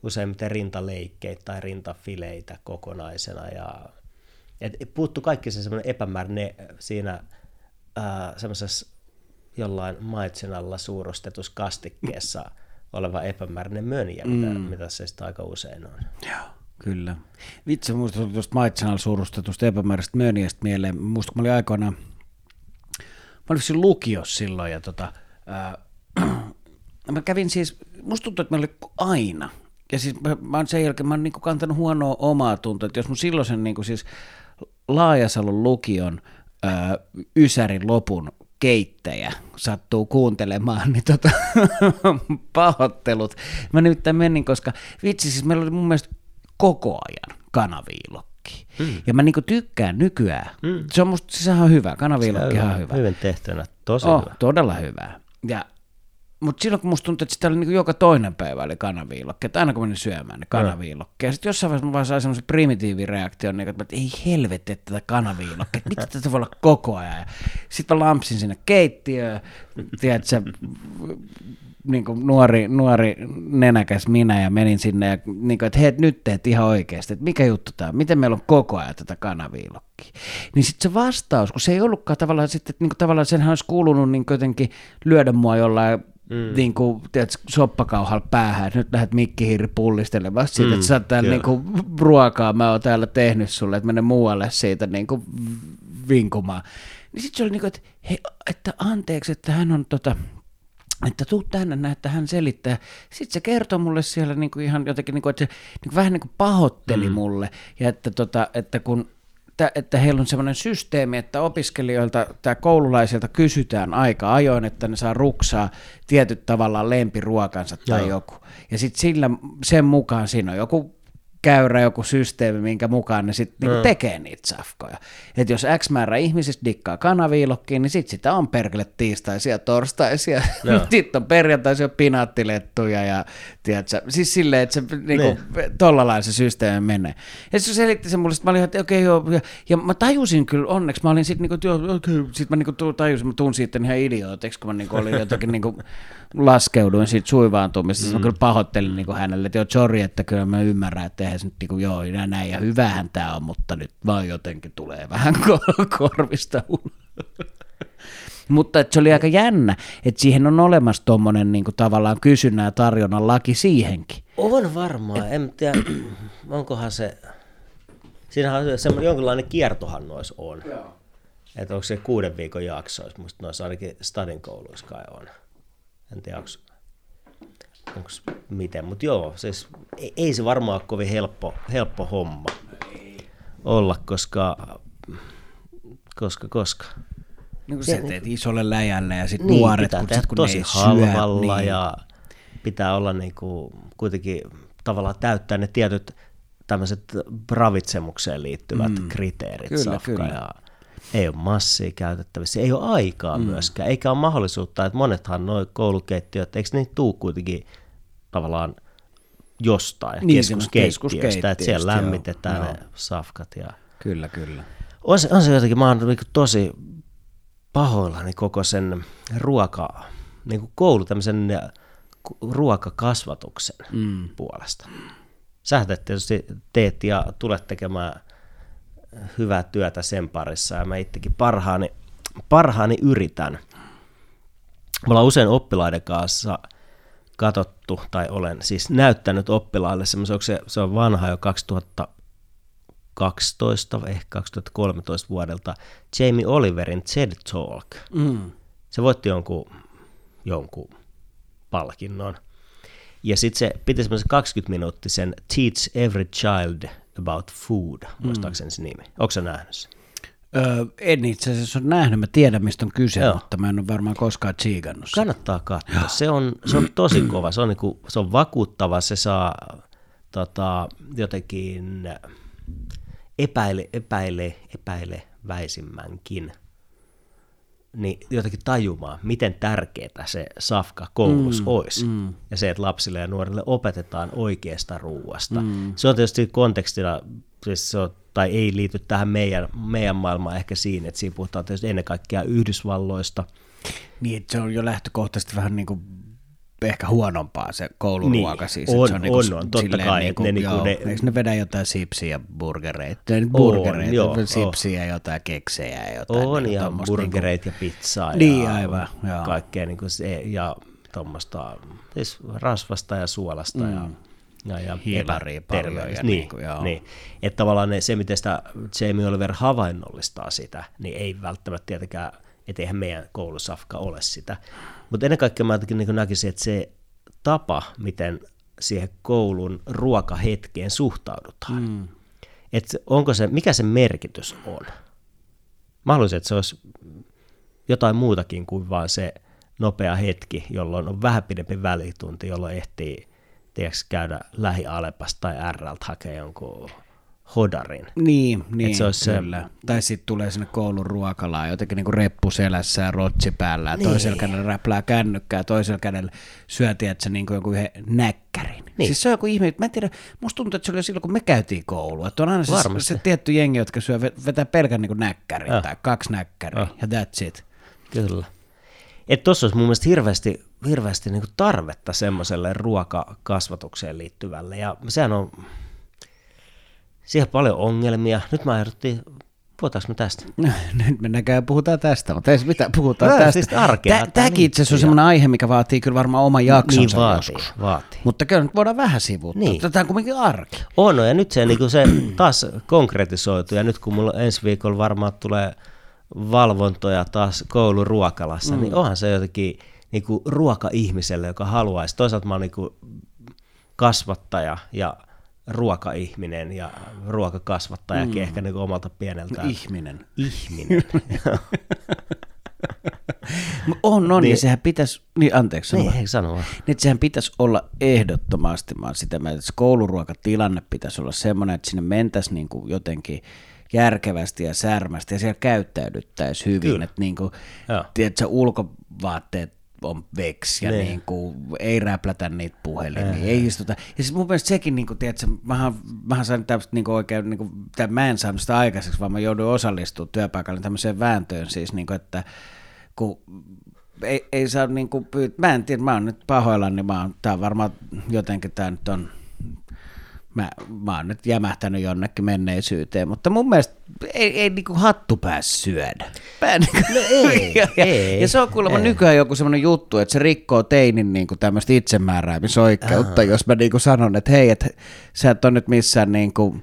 useimmiten rintaleikkeitä tai rintafileitä kokonaisena. Ja, et puuttu kaikki se semmoinen epämääräinen siinä ää, semmoisessa jollain maitsen alla suurostetussa kastikkeessa oleva epämääräinen mönjä, mitä, mm. mitä se sitten aika usein on. Joo, kyllä. Vitsi, muista tuli tuosta Maitsanalla suurustetusta epämääräisestä möniästä mieleen. Muista, kun mä olin aikoinaan, mä olin lukiossa silloin ja tota, ää, mä kävin siis, musta tuntuu, että meillä oli aina, ja siis mä, mä oon sen jälkeen, mä oon niinku kantanut huonoa omaa tuntoa, että jos mun silloisen niinku siis Laajasalon lukion ää, Ysärin lopun keittäjä sattuu kuuntelemaan, niin tota, pahoittelut. Mä nimittäin menin, koska vitsi, siis meillä oli mun mielestä koko ajan kanaviilokki. Mm. Ja mä niinku tykkään nykyään. Mm. Se on musta siis ihan hyvä, kanaviilokki on hyvä. Hyvin tehtynä, tosi Oh, hyvä. todella hyvää. Ja, mutta silloin kun musta tuntui, että sitä oli niin joka toinen päivä oli kanaviilokki, että aina kun menin syömään, niin kanaviilokki. Ja sitten jossain vaiheessa mä vaan sain semmoisen primitiivireaktion, niin että ei helvetti, että tätä että mitä tätä voi olla koko ajan. Sitten mä lampsin sinne keittiöön, tiedätkö, niin kuin nuori, nuori nenäkäs minä ja menin sinne ja niin kuin, että hei, nyt teet ihan oikeasti, että mikä juttu tämä on, miten meillä on koko ajan tätä kanaviilokkia. Niin sitten se vastaus, kun se ei ollutkaan tavallaan sitten, että niin kuin, tavallaan senhän olisi kuulunut niin jotenkin lyödä mua jollain mm. niin kuin, tiedätkö, soppakauhalla päähän, että nyt lähdet mikkihiiri pullistelemaan siitä, mm, että sä oot täällä kyllä. niin kuin, ruokaa, mä oon täällä tehnyt sulle, että mene muualle siitä niin kuin, vinkumaan. Niin sitten se oli niin kuin, että, hei, että anteeksi, että hän on tota, että tuu tänne näin, että hän selittää. Sitten se kertoi mulle siellä niinku ihan jotenkin, niinku, että se niinku vähän niinku pahoitteli mm. mulle, ja että, tota, että kun että, että heillä on semmoinen systeemi, että opiskelijoilta tai koululaisilta kysytään aika ajoin, että ne saa ruksaa tietyt tavallaan lempiruokansa tai Joo. joku. Ja sitten sillä sen mukaan siinä on joku käyrä joku systeemi, minkä mukaan ne sitten niinku tekee niitä safkoja. Että jos X määrä ihmisistä dikkaa kanaviilokkiin, niin sitten sitä on perkele tiistaisia, torstaisia, Joo. sitten on perjantaisia pinaattilettuja ja tiedätkö, siis silleen, että se niinku, tolla lailla se systeemi menee. Ja sitten se selitti sen mulle, sit mä olin, että okei joo, ja, ja mä tajusin kyllä onneksi, mä olin sitten niinku, että joo, okei, sit mä niinku tajusin, mä tunsin sitten ihan idiootiksi, kun mä niinku olin jotenkin niinku laskeuduin siitä suivaantumisesta, mm. mä kyllä pahoittelin niinku hänelle, että joo, sorry, että kyllä mä ymmärrän, että eihän se nyt niinku, joo, ja näin, ja hyvähän tää on, mutta nyt vaan jotenkin tulee vähän kor- korvista ulos. Mutta että se oli aika jännä, että siihen on olemassa tuommoinen niinku, tavallaan kysynnän ja tarjonnan laki siihenkin. On varmaan, en tiedä, onkohan se, siinähän on semmoinen jonkinlainen kiertohan noissa on. Että onko se kuuden viikon jaksoissa, musta noissa ainakin Stadin kouluissa kai on. En tiedä, onko miten, mutta joo, siis ei, ei se varmaan ole kovin helppo, helppo homma olla, koska koska, koska. Niin kuin sä teet isolle läjälle ja sitten Niin, nuoret, pitää kun, tehdä sit, kun tosi ne halvalla syö, niin. ja pitää olla niinku kuitenkin tavallaan täyttää ne tietyt tämmöiset ravitsemukseen liittyvät mm. kriteerit Kyllä, safka kyllä. ja ei ole massia käytettävissä, ei ole aikaa mm. myöskään, eikä ole mahdollisuutta, että monethan nuo koulukeittiöt, eikö niitä tuu kuitenkin tavallaan jostain Niin, keskuskeittiöstä, että siellä joo, lämmitetään joo. ne safkat ja Kyllä, kyllä. on se, on se jotenkin, mä oon niinku tosi pahoillani koko sen ruoka, niin kuin koulu tämmöisen ku- ruokakasvatuksen mm. puolesta. Sä tietysti teet ja tulet tekemään hyvää työtä sen parissa ja mä itsekin parhaani, parhaani yritän. Me ollaan usein oppilaiden kanssa katottu, tai olen siis näyttänyt oppilaille semmoisen, onko se, se on vanha jo 2012, ehkä 2013 vuodelta, Jamie Oliverin TED Talk. Mm. Se voitti jonkun, jonkun palkinnon. Ja sitten se piti semmoisen 20-minuuttisen Teach Every Child About Food, muistaakseni se nimi. Onko sä nähnyt sen? Öö, en itse asiassa ole nähnyt, mä tiedän mistä on kyse, Joo. mutta mä en ole varmaan koskaan tsiigannut sitä. Kannattaa katsoa. Se on, se on tosi kova, se on, niinku, se on vakuuttava, se saa tota, jotenkin epäile, epäile, epäile väisimmänkin niin jotenkin tajumaan, miten tärkeää se safka koulussa mm, olisi. Mm. Ja se, että lapsille ja nuorille opetetaan oikeasta ruuasta. Mm. Se on tietysti kontekstina, siis se on, tai ei liity tähän meidän, meidän maailmaan ehkä siinä, että siinä puhutaan tietysti ennen kaikkea Yhdysvalloista. Niin, se on jo lähtökohtaisesti vähän niin kuin ehkä huonompaa se kouluruoka. Niin, siis, on, se on, niinku on, on, totta kai, Niinku, ne niinku joo, ne- eikö ne vedä jotain sipsiä ja burgereita? Ei nyt On, burgereita, joo, sipsiä ja jotain keksejä ja jotain. On, niinku ja burgereita ja pizzaa Niin, ja aivan, joo. kaikkea niin kuin se, ja tuommoista siis rasvasta ja suolasta mm. ja, ja, ja Hiilaria paljon ja niin, niinku, joo. niin. Että tavallaan ne, se, miten sitä Jamie Oliver havainnollistaa sitä, niin ei välttämättä tietenkään, että eihän meidän koulusafka ole sitä. Mutta ennen kaikkea mä jotenkin niin näkisin, että se tapa, miten siihen koulun ruokahetkeen suhtaudutaan, mm. että onko se, mikä se merkitys on. Mä haluaisin, että se olisi jotain muutakin kuin vain se nopea hetki, jolloin on vähän pidempi välitunti, jolloin ehtii tiedätkö, käydä lähi-Alepasta tai RLtä hakea jonkun hodarin. Niin, niin se olisi se- kyllä. Tai sitten tulee sinne koulun ruokalaan jotenkin niinku reppu selässä ja rotsi päällä ja Niin. toisella kädellä räplää kännykkää ja toisella kädellä syö, tiedätkö, niinku joku yhden näkkärin. Niin. Siis se on joku ihme, mä en tiedä, musta tuntuu, että se oli jo silloin, kun me käytiin koulua. Että on aina se, Varmasti. se, tietty jengi, jotka syö, vetää pelkän niinku näkkärin Äh. tai kaksi näkkäriä Äh. ja that's it. Kyllä. Että tuossa olisi mun mielestä hirveästi, hirveästi niinku tarvetta semmoiselle ruokakasvatukseen liittyvälle. Ja sehän on, siihen on paljon ongelmia. Nyt mä ehdottiin, puhutaanko me tästä? Nyt mennäänkään ja puhutaan tästä, mutta ei se mitään, puhutaan Joo, tästä. siis arkea Tä- Tämäkin itse asiassa on sellainen aihe, mikä vaatii kyllä varmaan oman jaksonsa Niin vaatii, joskus. vaatii. Mutta kyllä nyt voidaan vähän sivuuttaa. Niin. Niin. Tätä on kuitenkin arki. On, ja nyt se, niin se taas konkretisoitu, ja nyt kun mulla ensi viikolla varmaan tulee valvontoja taas kouluruokalassa, mm. niin onhan se jotenkin niin kuin ruoka-ihmiselle, joka haluaisi. Toisaalta mä oon niin kuin kasvattaja ja ruoka-ihminen ja ruokakasvattajakin mm. ehkä niin omalta pieneltään. Ihminen. Ihminen. On, on, niin. Ja sehän pitäisi, niin anteeksi sano. niin, vaan. ei sano vaan. Niin, sehän pitäisi olla ehdottomasti, mä sitä mieltä, että kouluruokatilanne pitäisi olla semmoinen, että sinne mentäisiin niin kuin jotenkin järkevästi ja särmästi ja siellä käyttäydyttäisiin hyvin, Kyllä. että niin kuin, tiedätkö, ulkovaatteet on veks ja Niin. niin. kuin, ei räplätä niitä puhelimia, ei istuta. Ja siis mun mielestä sekin, niin kuin, tiedätkö, mähän, mähän sain tämmöistä niin kuin oikein, niin kuin, tai mä en saanut sitä aikaiseksi, vaan mä jouduin osallistumaan työpaikalle tämmöiseen vääntöön siis, niin kuin, että kun ei, ei saa niin kuin pyyt- mä en tiedä, mä oon nyt pahoillani, niin mä oon, tää on varmaan jotenkin tää nyt on, mä, mä oon nyt jämähtänyt jonnekin menneisyyteen, mutta mun mielestä ei, ei niinku hattu pääs syödä. Pää, niinku, No ei, ja, ei, ja, se on kuulemma ei. nykyään joku semmoinen juttu, että se rikkoo teinin niinku tämmöistä itsemääräämisoikeutta, jos mä niinku sanon, että hei, että sä et ole nyt missään niinku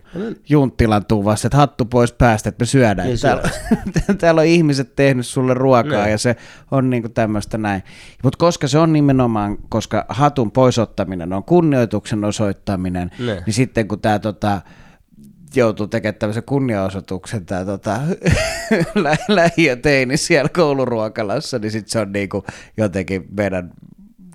junttilan tuvassa, että hattu pois päästä, että me syödään. Niin täällä, täällä on ihmiset tehnyt sulle ruokaa Niin. ja se on niinku tämmöistä näin. Mutta koska se on nimenomaan, koska hatun poisottaminen on kunnioituksen osoittaminen, Niin. niin sitten kun tämä tota, joutuu tekemään tämmöisen kunniaosoituksen tämä tota, lä- lähiö teini siellä kouluruokalassa, niin sitten se on niinku jotenkin meidän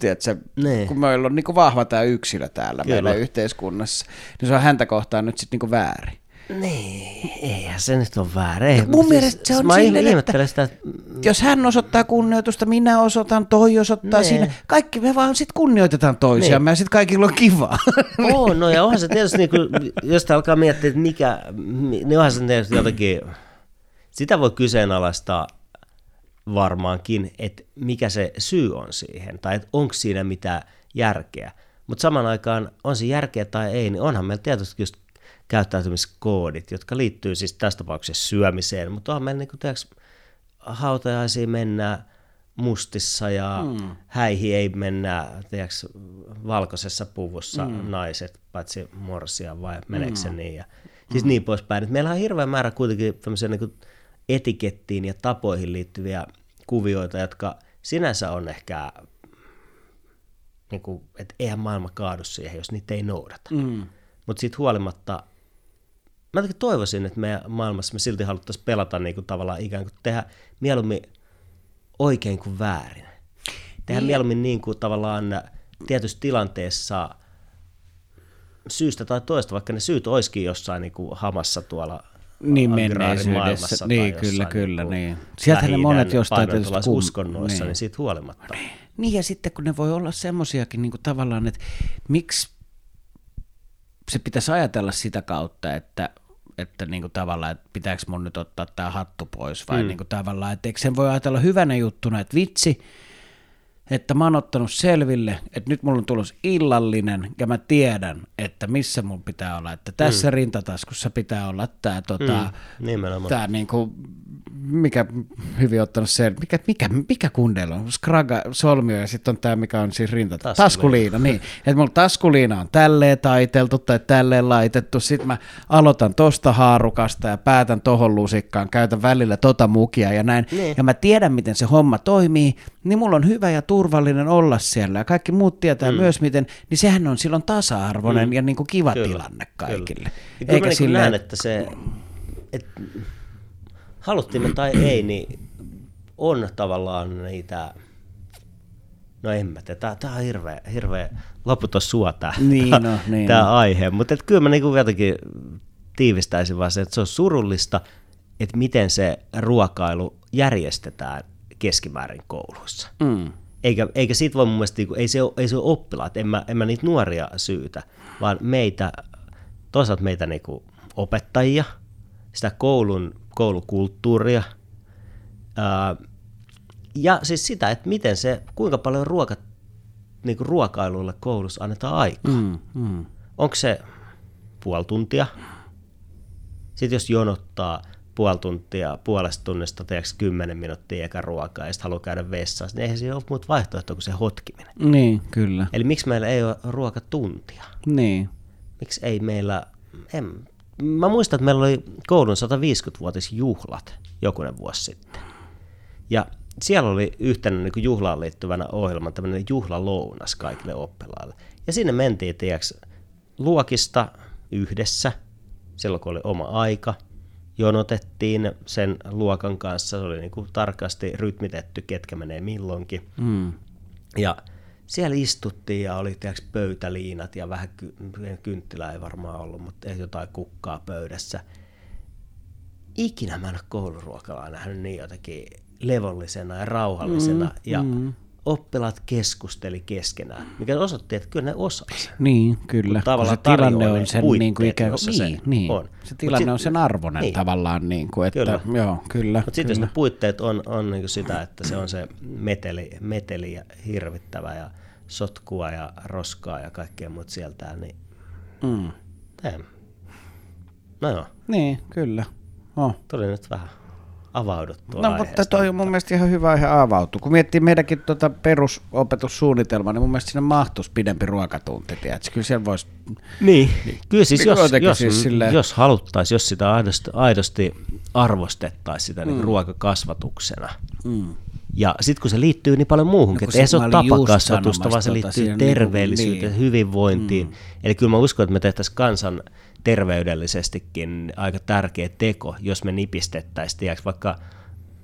tiedätkö, Niin. kun meillä on niinku vahva tämä yksilö täällä Kyllä. meillä yhteiskunnassa, niin se on häntä kohtaan nyt sitten niinku väärin. Niin, eihän se nyt ole väärin. Ei, Mun mutta mielestä se on Mä silleen, että- sitä, että Jos hän osoittaa kunnioitusta, minä osoitan, toi osoittaa Nee. siinä. Kaikki me vaan sitten kunnioitetaan toisiamme ja sitten kaikilla on kivaa. on, no ja onhan se tietysti, niin kuin, jos alkaa miettiä, että mikä, mi- niin onhan se tietysti jotenkin, sitä voi kyseenalaistaa varmaankin, että mikä se syy on siihen, tai että onko siinä mitään järkeä. Mutta saman aikaan, on se järkeä tai ei, niin onhan meillä tietysti just käyttäytymiskoodit, jotka liittyy siis tässä tapauksessa syömiseen, mutta onhan meillä niin kuin, hautajaisiin mennään mustissa ja mm. häihin ei mennä tiedätkö, valkoisessa puvussa mm. naiset, paitsi morsia vai meneekö se niin. Ja, siis mm. niin poispäin. Et meillä on hirveä määrä kuitenkin tämmöisiä niin etikettiin ja tapoihin liittyviä kuvioita, jotka sinänsä on ehkä, niin kuin, että eihän maailma kaadu siihen, jos niitä ei noudata. Mm. Mutta siitä huolimatta mä jotenkin toivoisin, että meidän maailmassa me silti haluttaisiin pelata niin kuin tavallaan ikään kuin tehdä mieluummin oikein kuin väärin. Tehdä niin. mieluummin niin kuin tavallaan tietyssä tilanteessa syystä tai toista, vaikka ne syyt olisikin jossain niin kuin hamassa tuolla Niin menneisyydessä. Niin, kyllä, kyllä, kuin niin. Sieltähän ne monet jostain tietysti kum- uskonnoissa, niin. niin. niin siitä huolimatta. Niin ja sitten kun ne voi olla semmoisiakin niin tavallaan, että miksi se pitäisi ajatella sitä kautta, että että niin kuin tavallaan, että pitääkö mun nyt ottaa tämä hattu pois vai mm. niin kuin tavallaan, että eikö sen voi ajatella hyvänä juttuna, että vitsi, että mä oon ottanut selville, että nyt mulla on tulos illallinen ja mä tiedän, että missä mun pitää olla, että tässä mm. rintataskussa pitää olla tämä tota, Mm. Tää niinku, mikä hyvin ottanut sen, mikä, mikä, mikä kundeilla on? Skraga, solmio ja sitten on tämä, mikä on siis rinta. Taskuliina. Taskuliina, niin. Että mulla taskuliina on tälleen taiteltu tai tälleen laitettu. Sitten mä aloitan tosta haarukasta ja päätän tohon lusikkaan, käytän välillä tota mukia ja näin. Niin. Ja mä tiedän, miten se homma toimii, niin mulla on hyvä ja turvallinen olla siellä. Ja kaikki muut tietää mm. myös, miten, niin sehän on silloin tasa-arvoinen mm. ja niinku kiva Kyllä, tilanne kaikille. Kyllä. Ja kyllä mä niin näen, että se, et, haluttiin tai ei, niin on tavallaan niitä, no en mä tiedä, tää on hirveä, hirveä loputon sua tää, Niin, tää, no, niin, tää no. aihe, mutta kyllä mä niinku jotenkin tiivistäisin vaan se, että se on surullista, että miten se ruokailu järjestetään keskimäärin kouluissa. Mm. Eikä, eikä siitä voi mun mielestä, niinku- ei se ole, ei se ole oppilaat, en mä, en mä niitä nuoria syytä, vaan meitä, toisaalta meitä niinku opettajia, sitä koulun, koulukulttuuria, ää, ja siis sitä, että miten se, kuinka paljon ruoka, niinku ruokailulle koulussa annetaan aikaa. Mm, mm. Onko se puoli tuntia? Sitten jos jonottaa puoli tuntia, puolesta tunnista teeksi kymmenen minuuttia eka ruokaa ja sitten haluaa käydä vessassa, niin eihän siinä ole muuta vaihtoehtoa kuin se hotkiminen. Niin, kyllä. Eli miksi meillä ei ole ruokatuntia? Niin. Miksi ei meillä... En, mä muistan, että meillä oli koulun 150-vuotisjuhlat jokunen vuosi sitten. Ja siellä oli yhtenä niin kuin juhlaan liittyvänä ohjelma tämmöinen juhlalounas kaikille oppilaille. Ja sinne mentiin, tiedäks, luokista yhdessä, silloin kun oli oma aika, jonotettiin sen luokan kanssa, se oli niin kuin tarkasti rytmitetty, ketkä menee milloinkin. Mm. Ja siellä istuttiin ja oli tiiäks, pöytäliinat ja vähän ky- kynttilää ei varmaan ollut, mutta ei jotain kukkaa pöydässä. Ikinä mä en ole kouluruokalaa nähnyt niin jotenkin levollisena ja rauhallisena. Mm, ja mm. Oppilaat keskusteli keskenään, mikä osoitti, että kyllä ne osasi. Niin, kyllä. Kun tavallaan se tilanne on sen puitteet, niin kuin ikään kuin, niin, niin. on. Se tilanne sit- on sen arvoinen niin. tavallaan, niin kuin, että Kyllä. joo, kyllä. Mutta sitten jos ne puitteet on, on niin sitä, että se on se meteli, meteli ja hirvittävä ja sotkua ja roskaa ja kaikkea muuta sieltä, niin Mm. No joo, Niin, kyllä. Oh. tuli nyt vähän avauduttua No mutta toi on mun mielestä ihan hyvä aihe avautua. Kun miettii meidänkin tuota perusopetussuunnitelmaa, niin mun mielestä sinne mahtuisi pidempi ruokatunti, tiedätkö? Kyllä siellä voisi... Niin, kyllä siis Niin jos, jos, siis silleen- jos haluttaisiin, jos sitä aidosti, aidosti arvostettaisiin sitä mm. niin ruokakasvatuksena, Mm. Ja sitten kun se liittyy niin paljon muuhunkin, No että ei se ole tapakasvatusta, vaan se liittyy niinku- terveellisyyteen, niin. hyvinvointiin. Mm. Eli kyllä mä uskon, että me tehtäisiin kansan terveydellisestikin aika tärkeä teko, jos me nipistettäisiin vaikka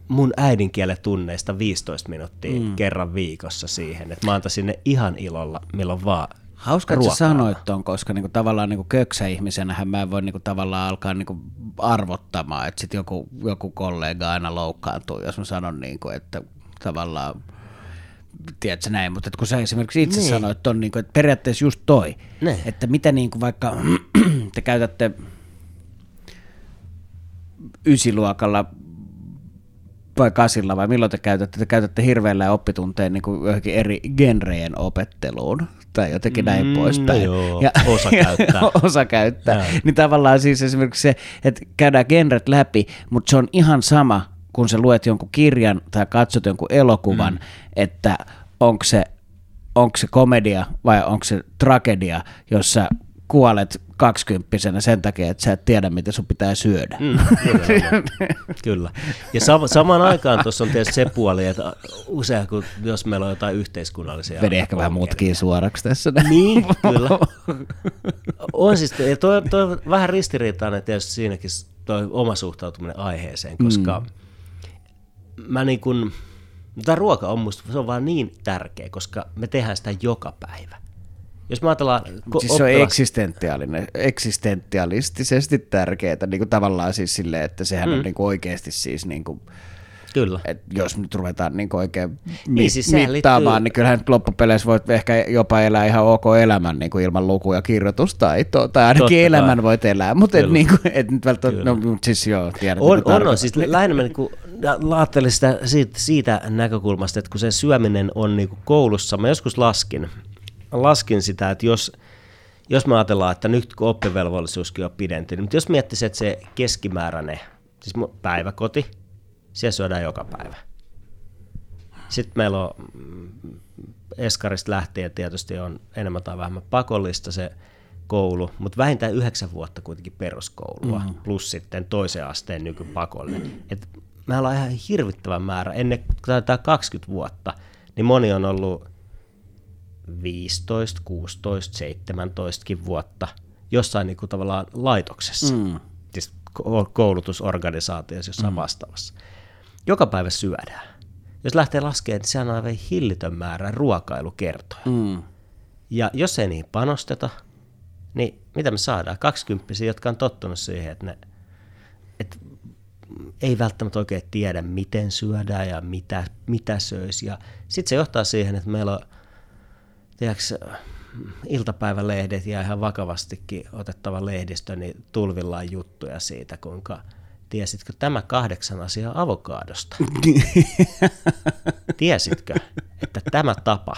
mun äidinkielen tunneista 15 minuuttia mm. kerran viikossa siihen, että mä antaisin ne ihan ilolla milloin vaan Hauska, että sä sanoit ton, koska niinku tavallaan niinku köksäihmisenähän mä en voi niinku tavallaan alkaa niinku arvottamaan, että sit joku, joku kollega aina loukkaantuu, jos mä sanon, niinku, että tavallaan tiedätkö näin, mutta kun sä esimerkiksi itse niin. sanoit ton, niin kuin, että periaatteessa just toi, ne. että mitä niin kuin vaikka te käytätte ysiluokalla vai kasilla vai milloin te käytätte? Te käytätte hirveällä oppitunteen niin kuin johonkin eri genrejen opetteluun tai jotenkin näin mm, poispäin. No joo, ja, osa käyttää. osa käyttää. Niin tavallaan siis esimerkiksi se, että käydään genret läpi, mutta se on ihan sama, kun sä luet jonkun kirjan tai katsot jonkun elokuvan, mm. että onko se, onko se komedia vai onko se tragedia, jossa kuolet kaksikymppisenä sen takia, että sä et tiedä, mitä sun pitää syödä. Mm, kyllä. Ja sam- samaan aikaan tuossa on tietysti se puoli, että usein kun, jos meillä on jotain yhteiskunnallisia... Vedi ehkä vähän mutkiin suoraksi tässä. Niin, kyllä. On siis, ja toi, toi on vähän ristiriitainen tietysti siinäkin toi oma suhtautuminen aiheeseen, koska mm. Mä niin kuin, tämä ruoka on musta, se on vaan niin tärkeä, koska me tehdään sitä joka päivä. Jos me ajatellaan... Ko- siis se on eksistentiaalinen, eksistentialistisesti tärkeää, niin kuin tavallaan siis silleen, että sehän mm. on niin kuin oikeasti siis niin kuin, Kyllä. Et jos nyt ruvetaan niin oikein mi- niin, siis mittaamaan, liittyy... niin kyllähän nyt loppupeleissä voit ehkä jopa elää ihan ok elämän niin kuin ilman luku- ja kirjoitustaitoa, tai ainakin Totta elämän kai. voit elää, mutta et, niin kuin, et nyt välttämättä, no siis joo, tiedät. On, on, on, siis lähinnä niin kuin, ajattelin sitä siitä, siitä näkökulmasta, että kun se syöminen on niin kuin koulussa, mä joskus laskin, laskin sitä, että jos, jos me ajatellaan, että nyt kun oppivelvollisuuskin on pidentynyt, mutta jos miettisit, että se keskimääräinen, siis päiväkoti, siellä syödään joka päivä. Sitten meillä on mm, Eskarista lähtien tietysti on enemmän tai vähemmän pakollista se koulu, mutta vähintään yhdeksän vuotta kuitenkin peruskoulua, mm-hmm. plus sitten toisen asteen nykypakollinen. Et me ollaan ihan hirvittävä määrä, ennen tai 20 vuotta, niin moni on ollut 15, 16, 17 vuotta jossain niin kuin tavallaan laitoksessa, mm. siis koulutusorganisaatiossa jossain mm. vastaavassa. Joka päivä syödään. Jos lähtee laskemaan, niin sehän on aivan hillitön määrä ruokailukertoja. Mm. Ja jos ei niihin panosteta, niin mitä me saadaan? Kaksikymppisiä, jotka on tottunut siihen, että ne että ei välttämättä oikein tiedä, miten syödään ja mitä, mitä söisi. Ja sitten se johtaa siihen, että meillä on tiedätkö, iltapäivälehdet ja ihan vakavastikin otettava lehdistö, niin tulvillaan juttuja siitä, kuinka tiesitkö tämä kahdeksan asiaa avokaadosta? tiesitkö, että tämä tapa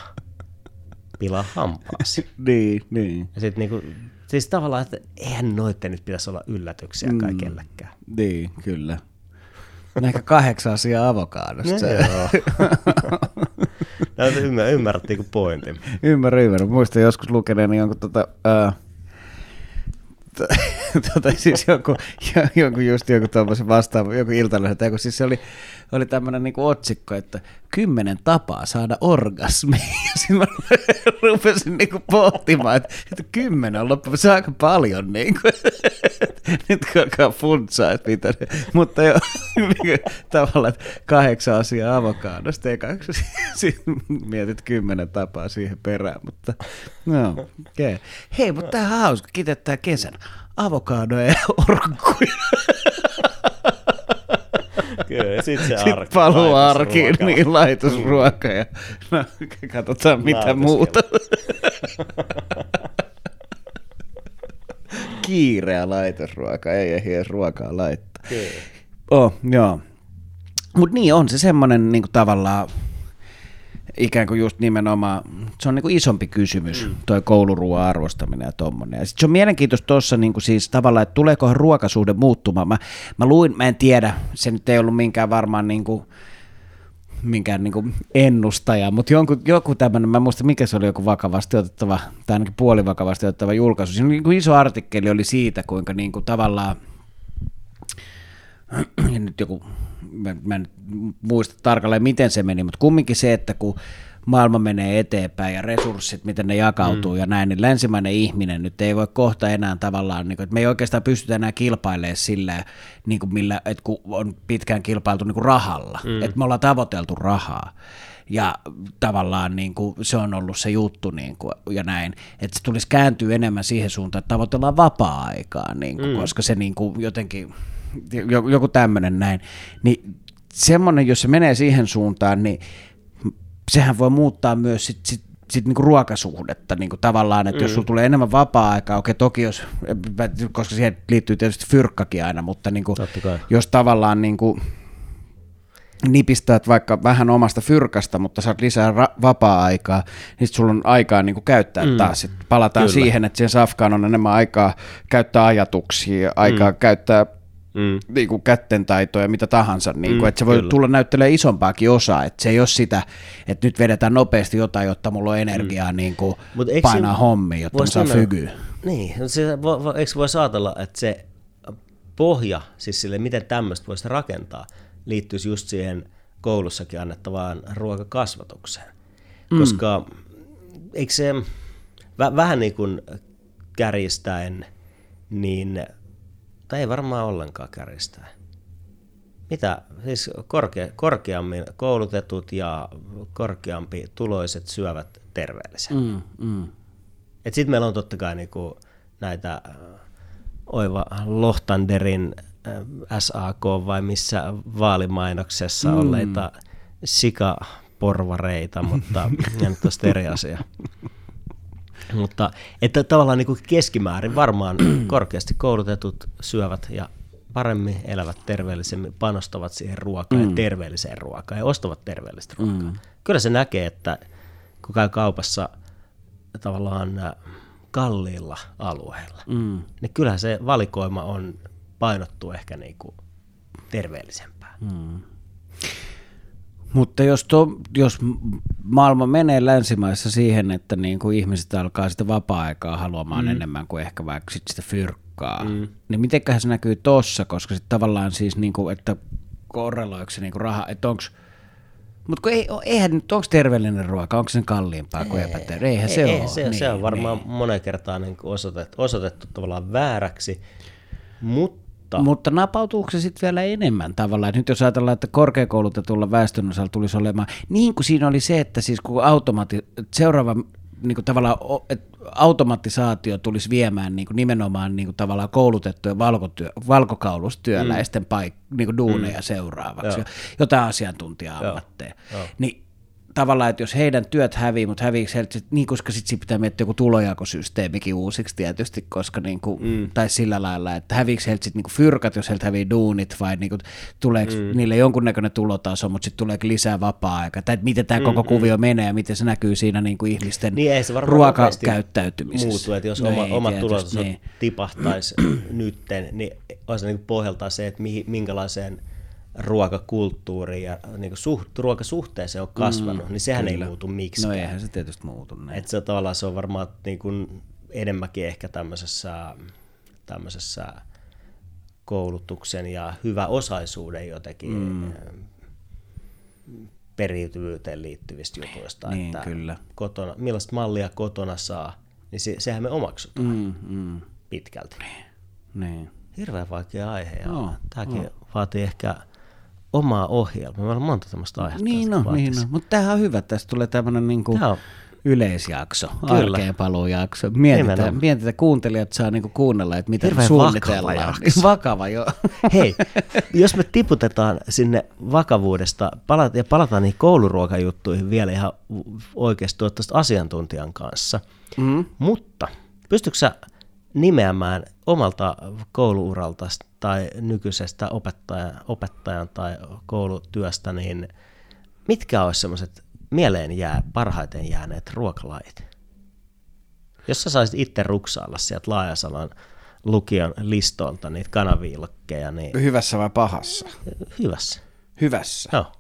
pilaa hampaasi? niin, niin. Ja sit niinku, siis tavallaan, että eihän noitten nyt pitäisi olla yllätyksiä mm, kaikellekään. Niin, kyllä. Ehkä kahdeksan asiaa avokaadosta. joo. Ymmär, ymmärrättiinkö pointin? Ymmärrän, ymmärrän. Muistan joskus lukeneeni jonkun tota, uh, tota, siis joku, joku just joku tuommoisen vastaava, joku iltalehti, kun siis se oli, oli tämmöinen niin otsikko, että kymmenen tapaa saada orgasmi. Sitten mä rupesin niin kuin pohtimaan, että, että kymmenen on loppu, se on aika paljon. Niin kuin, nyt alkaa funtsaa, että mitä Mutta jo niin tavallaan, kahdeksan asiaa avokaadosta, eikä sitten mietit kymmenen tapaa siihen perään. Mutta no, okay. Hei, mutta tämä on hauska, kiitetään kesän. Avokadoja ja orkkuja. Kyllä, sit se arki. Sitten paluu arkiin, niin laitosruoka ja no, katsotaan mitä muuta. Kiireä laitosruoka, ei ehdi edes ruokaa laittaa. Kyllä. Oh, joo. Mutta niin on se semmoinen niin tavallaan ikään kuin just nimenomaan, se on niin kuin isompi kysymys, mm. toi kouluruoan arvostaminen ja tommonen. Ja sit se on mielenkiintoista tuossa niin kuin siis tavallaan, että tuleekohan ruokasuhde muuttumaan. Mä, mä luin, mä en tiedä, se nyt ei ollut minkään varmaan niin kuin, minkään niin kuin ennustaja, mutta jonkun, joku tämmöinen, mä muista mikä se oli joku vakavasti otettava, tai ainakin puolivakavasti otettava julkaisu. Siinä niin kuin iso artikkeli oli siitä, kuinka niin kuin tavallaan, ja nyt joku mä, mä en muista tarkalleen miten se meni, mutta kumminkin se, että kun maailma menee eteenpäin ja resurssit, miten ne jakautuu mm. ja näin, niin länsimainen ihminen nyt ei voi kohta enää tavallaan, niin kuin, että me ei oikeastaan pystytä enää kilpailemaan sillä, niin kuin millä, että kun on pitkään kilpailtu niin kuin rahalla, mm. että me ollaan tavoiteltu rahaa ja tavallaan niin kuin, se on ollut se juttu niin kuin, ja näin, että se tulisi kääntyä enemmän siihen suuntaan, että tavoitellaan vapaa-aikaa, niin kuin, mm. koska se niin kuin, jotenkin, joku tämmöinen näin, niin semmoinen, jos se menee siihen suuntaan, niin sehän voi muuttaa myös sit, sit, sit niinku ruokasuhdetta niinku tavallaan, että mm. jos sulla tulee enemmän vapaa-aikaa, okei toki jos, koska siihen liittyy tietysti fyrkkakin aina, mutta niinku, jos tavallaan niinku, nipistäät vaikka vähän omasta fyrkasta, mutta saat lisää ra- vapaa-aikaa, niin sitten sulla on aikaa niin kuin käyttää mm. taas. Sitten palataan Kyllä. siihen, että siihen safkaan on enemmän aikaa käyttää ajatuksia, aikaa mm. käyttää mm. niin kuin kättentaitoja, mitä tahansa, niin kuin, mm, että se voi kyllä. tulla näyttelemään isompaakin osaa, että se ei ole sitä, että nyt vedetään nopeasti jotain, jotta mulla on energiaa mm. niin kuin painaa hommi, jotta mä saan fygyä. Niin, se, vo, vo, eikö voisi ajatella, että se pohja, siis sille, miten tämmöistä voisi rakentaa, liittyisi just siihen koulussakin annettavaan ruokakasvatukseen. Mm. Koska eikö se väh, vähän niin kuin kärjistäen, niin tai ei varmaan ollenkaan kärjistää. Mitä? Siis korkea, korkeammin koulutetut ja korkeampi tuloiset syövät terveellisemmin. Mm, mm. Sitten meillä on totta kai niinku näitä äh, Oiva Lohtanderin äh, SAK vai missä vaalimainoksessa mm. olleita sikaporvareita, mutta nyt on eri asia. Mutta että tavallaan niin kuin keskimäärin varmaan korkeasti koulutetut syövät ja paremmin elävät terveellisemmin, panostavat siihen ruokaan mm. ja terveelliseen ruokaan ja ostavat terveellistä ruokaa. Mm. Kyllä se näkee, että kun käy kaupassa tavallaan äh, kalliilla alueilla, mm. niin kyllähän se valikoima on painottu ehkä niin kuin terveellisempää. Mm. Mutta jos, to, jos maailma menee länsimaissa siihen, että niin kuin ihmiset alkaa sitä vapaa-aikaa haluamaan mm. enemmän kuin ehkä vaikka sit sitä fyrkkaa, mm. niin mitenköhän se näkyy tossa, koska sitten tavallaan siis, niin kuin, että korreloiko se niin kuin raha, että onko mutta ei, eihän nyt, onko terveellinen ruoka, onko se kalliimpaa kuin epäterveellinen? Eihän ei, se ei, ole. Se, niin, se on varmaan niin. monen kertaan niin osoitettu, osoitettu tavallaan vääräksi, mutta mutta, mutta napautuuko se sitten vielä enemmän tavallaan? Et nyt jos ajatellaan, että korkeakoulutetulla väestön osalla tulisi olemaan, niin kuin siinä oli se, että siis kun automaati, seuraava niin kuin tavallaan, että automatisaatio tulisi viemään niin kuin nimenomaan niin kuin tavallaan koulutettuja valkotyö, valkokaulustyöläisten mm. paik, niin kuin duuneja mm. seuraavaksi, Joo. jotain asiantuntija-ammatteja. Niin tavallaan, että jos heidän työt hävii, mutta häviikö heiltä, niin koska sitten pitää miettiä joku tulojakosysteemikin uusiksi tietysti, koska niin kuin, mm. tai sillä lailla, että häviikö heiltä sitten niin fyrkat, jos heiltä hävii duunit, vai niin kuin, tuleeko mm. niille jonkunnäköinen tulotaso, mutta sitten tuleeko lisää vapaa-aikaa, tai miten tämä mm, koko mm. kuvio menee ja miten se näkyy siinä niin kuin ihmisten niin ei se ruokakäyttäytymisessä. Muutu, että jos no oma, omat tulotasot niin. tipahtaisi nytten, niin olisi niin pohjaltaan se, että minkälaiseen – ruokakulttuuri ja niin suht, ruokasuhteeseen on kasvanut, mm, niin sehän kyllä. ei muutu miksikään. No eihän se tietysti muutu. Näin. Et se tavallaan se on varmaan niin kuin enemmänkin ehkä tämmöisessä, tämmöisessä koulutuksen ja hyvä osaisuuden jotenkin mm. periytyvyyteen liittyvistä jutuista. Niin, että kyllä. Kotona, millaista mallia kotona saa, niin se, sehän me omaksutaan mm, mm. pitkälti. Niin. Hirveän vaikea aihe ja no, tämäkin no. vaatii ehkä omaa ohjelmaa. Meillä on monta tämmöistä aihetta. Niin no, niin no. mutta tämähän on hyvä. Tästä tulee tämmöinen niin kuin yleisjakso, arkeen paluujakso. Mietitään, mietitään, kuuntelijat saa niinku kuunnella, että mitä Hirveän suunnitellaan. Vakava, jakso. vakava jo. Hei, jos me tiputetaan sinne vakavuudesta palata, ja palataan niihin kouluruokajuttuihin vielä ihan oikeasti asiantuntijan kanssa, mm. mutta pystytkö sä nimeämään omalta kouluuralta tai nykyisestä opettajan, opettajan tai koulutyöstä, niin mitkä olisi semmoiset mieleen jää, parhaiten jääneet ruokalait? Jos sä saisit itse ruksailla sieltä Laajasalan lukion listoilta niitä kanaviilokkeja, niin... Hyvässä vai pahassa? Hyvässä. Hyvässä? Joo.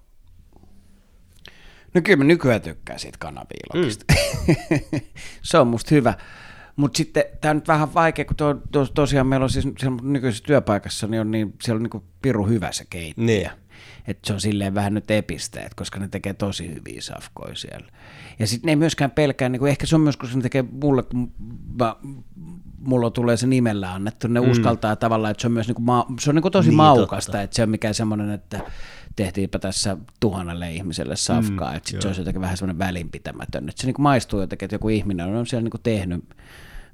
No kyllä mä nykyään tykkään siitä kanaviilokista. Mm. se on musta hyvä. Mutta sitten tämä on nyt vähän vaikea, kun to, to, tosiaan meillä on siis nykyisessä työpaikassa, niin on niin, siellä on niin piru hyvä se keittiö. Niin. Että se on silleen vähän nyt episteet, koska ne tekee tosi hyviä safkoja siellä. Ja sitten ne ei myöskään pelkää, niin kuin ehkä se on myös, kun se ne tekee mulle, kun mä, mulla tulee se nimellä annettu, ne mm. uskaltaa tavallaan, että se on myös niin kuin ma- se on niin kuin tosi niin, maukasta, totta. että se on mikään semmoinen, että tehtiinpä tässä tuhannelle ihmiselle safkaa, mm, että sit se olisi jotenkin vähän semmoinen välinpitämätön, että se niin kuin maistuu jotenkin, että joku ihminen on siellä niin kuin tehnyt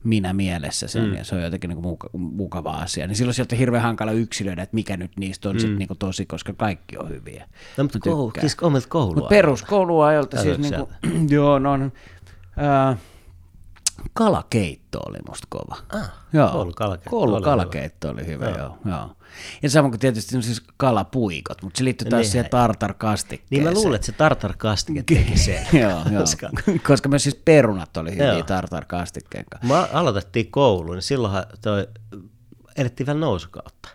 minä mielessä sen, mm. ja se on jotenkin niin muka, mukava asia. Niin silloin sieltä on hirveän hankala yksilöidä, että mikä nyt niistä on mm. sit niin kuin tosi, koska kaikki on hyviä. No, mutta koulu, siis omilta koulua. Mutta peruskouluajalta siis, niin kuin, joo, no, äh, kalakeitto oli musta kova. Ah, joo. Koulu kalakeitto. Koulu oli kalakeitto oli hyvä, joo. joo, joo. Ja samoin kuin tietysti siis kalapuikot, mutta se liittyy taas niin, siihen tartarkastikkeeseen. Niin mä luulen, että se tartarkastike teki sen. joo, joo. koska... koska myös siis perunat oli hyviä tartarkastikkeen kanssa. Mä aloitettiin kouluun, niin silloinhan toi, elettiin vielä nousukautta.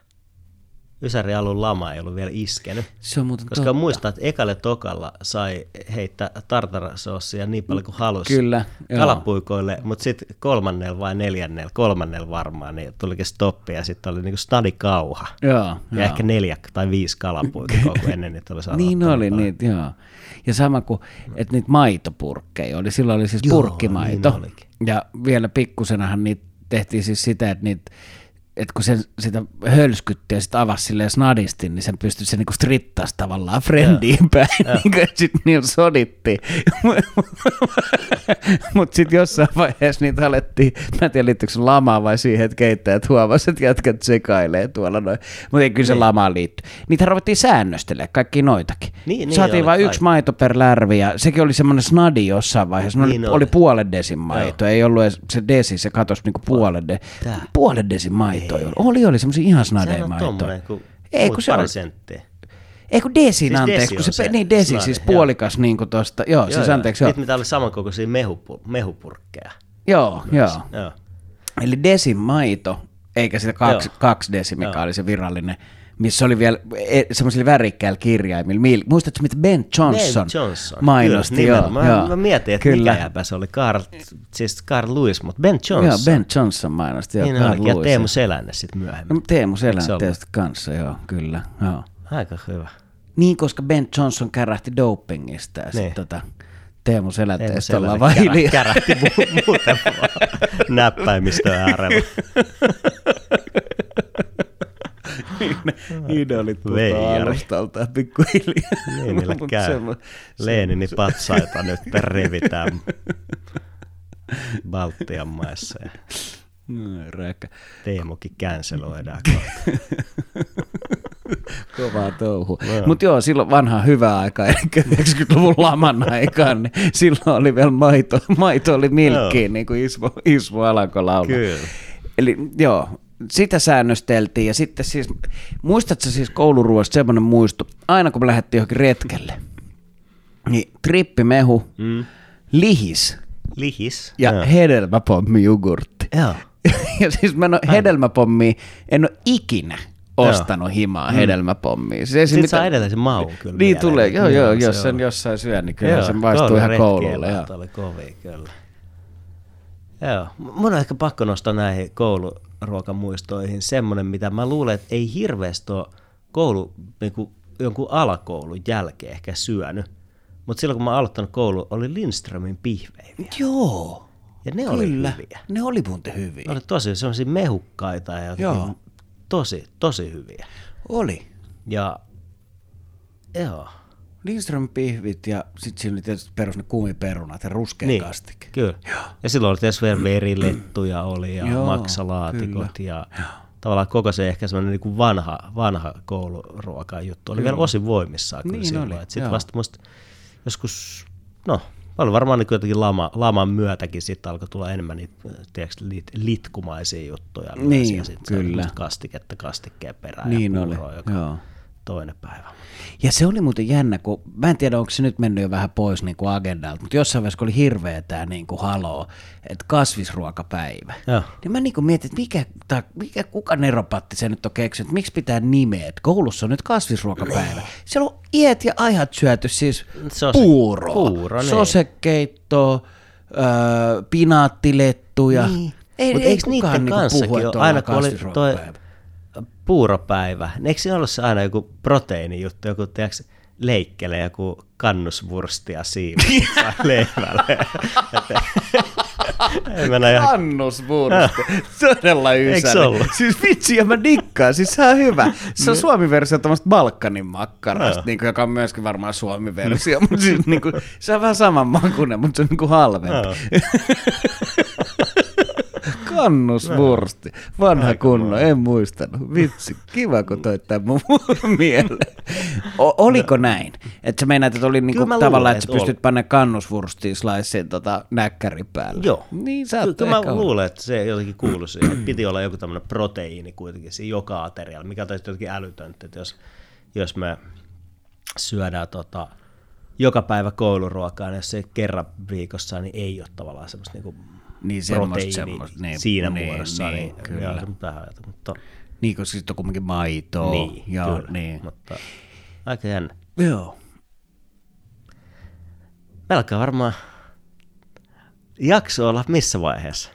Ysäri alun lama ei ollut vielä iskenyt. Se on muuten Koska totta. muistaa, että ekalle tokalla sai heittää tartarasossia niin paljon kuin halusi Kyllä, kalapuikoille, mutta sitten kolmannella vai neljännellä, kolmannella varmaan, niin tulikin stoppi ja sitten oli niinku stadikauha. Joo, ja joo. ehkä neljä tai viisi kalapuikoa kun ennen niitä olisi Niin oli, niitä, joo. Ja sama kuin, että niitä maitopurkkeja oli, silloin oli siis joo, purkkimaito. Niin ja vielä pikkusenahan niitä tehtiin siis sitä, että niitä että kun se sitä hölskytti ja sitten avasi silleen snadisti, niin sen pystyi se niinku strittas tavallaan frendiin päin, niin sitten niillä sodittiin. Mutta sitten jossain vaiheessa niitä alettiin, mä en tiedä liittyykö se lamaan vai siihen, että keittäjät huomasivat, että jätkät sekailee tuolla noin. Mutta ei kyllä se niin. lamaan liitty. Niitä ruvettiin säännöstelemään, kaikki noitakin. Niin, niin Saatiin vain yksi maito per lärvi ja sekin oli semmoinen snadi jossain vaiheessa. No niin oli, oli puolen desin maito, Joo. ei ollut edes se desi, se katosi niinku puolen, de, puolen desin maito maitoja oli. Oli, oli semmoisia ihan snadeja maitoja. Ei, kun se oli, senttiä. Ei kun desin, siis anteeksi, desi kun se, se, niin desi, snade, siis puolikas niin kuin tosta, joo, joo siis joo. anteeksi. Joo. mitä oli samankokoisia mehupu, mehupurkkeja. Joo, joo. joo. Eli desin maito, eikä sitä kaksi, kaksi desi, mikä joo. oli se virallinen missä oli vielä e, semmoisilla värikkäillä kirjaimilla. Muistatko, mitä Ben Johnson, ben Johnson. mainosti? Kyllä, joo, mä, joo. mä mietin, että Kyllä. mikä jäpä se oli, Carl, siis Carl Lewis, mutta Ben Johnson. Joo, Ben Johnson mainosti, joo, niin Carl Lewis. Ja Teemu Selänne sitten myöhemmin. No, Teemu Selänne tietysti kanssa, joo, kyllä. Joo. Aika hyvä. Niin, koska Ben Johnson kärähti dopingista ja niin. sitten tota, Teemu Selänteestä ollaan vaan hiljaa. Kärähti mu- muuten vaan näppäimistön äärellä. idolit putoaa alustalta pikkuhiljaa. Niin niille käy. Leenini patsaita nyt revitään Baltian maissa. Ja no, Räkä. Teemukin känseloidaan. Kovaa touhu. No. Mutta joo, silloin vanha hyvä aika, eli 90-luvun laman aikaan, niin silloin oli vielä maito, maito oli milkkiin, no. niin kuin Ismo, Ismo Alanko laulaa. Kyllä. Eli joo, sitä säännösteltiin ja sitten siis, muistatko siis kouluruoasta semmoinen muisto, aina kun me lähdettiin johonkin retkelle, niin trippimehu, mm. lihis, lihis ja joo. hedelmäpommi jogurtti. Joo. ja siis mä en ole hedelmäpommi, en ole ikinä ostanut joo. himaa mm. hedelmäpommia. Se Sitten mitä... saa edelleen se maun kyllä. Niin tulee, joo, joo, jos sen jossain syö, niin kyllä joo, se maistuu ihan koululle. Joo, oli kovia kyllä. Joo, mun on ehkä pakko nostaa näihin kouluruokamuistoihin semmoinen, mitä mä luulen, että ei hirveästi ole koulu, niin kuin jonkun alakoulun jälkeen ehkä syönyt. Mutta silloin kun mä aloittanut koulu, oli Lindströmin pihvejä. Joo. Ja ne Kyllä. oli hyviä. Ne oli muuten hyviä. Ne oli tosi semmoisia mehukkaita ja Joo. tosi, tosi hyviä. Oli. Ja joo. Lindström pihvit ja sitten siinä oli tietysti perus ne kuumiperunat ja ruskea niin, kastike. Kyllä. Joo. Ja silloin oli tietysti vielä verilettuja oli ja Joo, maksalaatikot kyllä. ja Joo. tavallaan koko se ehkä semmoinen niin kuin vanha, vanha kouluruoka juttu oli kyllä. vielä osin voimissaan kyllä niin silloin. Sitten vasta musta joskus, no oli varmaan niin jotenkin lama, laman myötäkin sitten alkoi tulla enemmän niitä, tiedätkö, lit, litkumaisia juttuja. Niin, ja kyllä. Kastiketta kastikkeen perään niin ja puuroa, oli, joka joo. toinen päivä. Ja se oli muuten jännä, kun mä en tiedä, onko se nyt mennyt jo vähän pois niin kuin agendalta, mutta jossain vaiheessa, kun oli hirveä tämä niin kuin haloo, että kasvisruokapäivä, ja. niin mä niin kuin mietin, että mikä, tai mikä, kuka neropatti se nyt on keksinyt, että miksi pitää nimeä, että koulussa on nyt kasvisruokapäivä. Siellä on iät ja ajat syöty siis Sose, puuroa, puuro, niin. sosekeittoa, öö, pinaattilettuja. Niin. Ei, Mutta eikö niiden niinku kanssakin ole, aina kun oli toi puuropäivä. Eikö siinä ollut se aina joku proteiinijuttu, joku tiedätkö, leikkele joku kannusvurstia siivossa leivälle. Ei mennä ihan... Annusvursti. Todella Eikö se ysä. ollut? Siis vitsi, ja mä dikkaan. Siis se on hyvä. Se on Suomi-versio tämmöistä Balkanin makkarasta, niin kuin, joka on myöskin varmaan Suomi-versio. mutta siis, niin kuin, se on vähän saman makuinen, mutta se on niin kuin halvempi. Kannusvursti. Vanha Aika kunno, hyvä. en muistanut. Vitsi, kiva kun toit tämän mun mieleen. O- oliko näin? Että sä meinaat, että oli niinku mä tavallaan, luulen, että sä että pystyt panne kannusvurstiin sliceen tota näkkäri päälle. Joo. Niin sä Kyllä, mä luulen, että se jotenkin kuului siihen. että Piti olla joku tämmöinen proteiini kuitenkin siinä joka aterialla, mikä taisi jotenkin älytöntä, että jos, jos me syödään tota, joka päivä kouluruokaa, niin jos se kerran viikossa, niin ei ole tavallaan semmoista niinku Niin proteiini semmoista. Niin, siinä niin, muodossa. Niin, Niin, kyllä. Joo, ajatu, mutta Niin, koska sitten on kuitenkin maitoa. niin, Joo, kyllä, niin. mutta aika jännä. Joo. Alkaa varmaan jakso olla missä vaiheessa?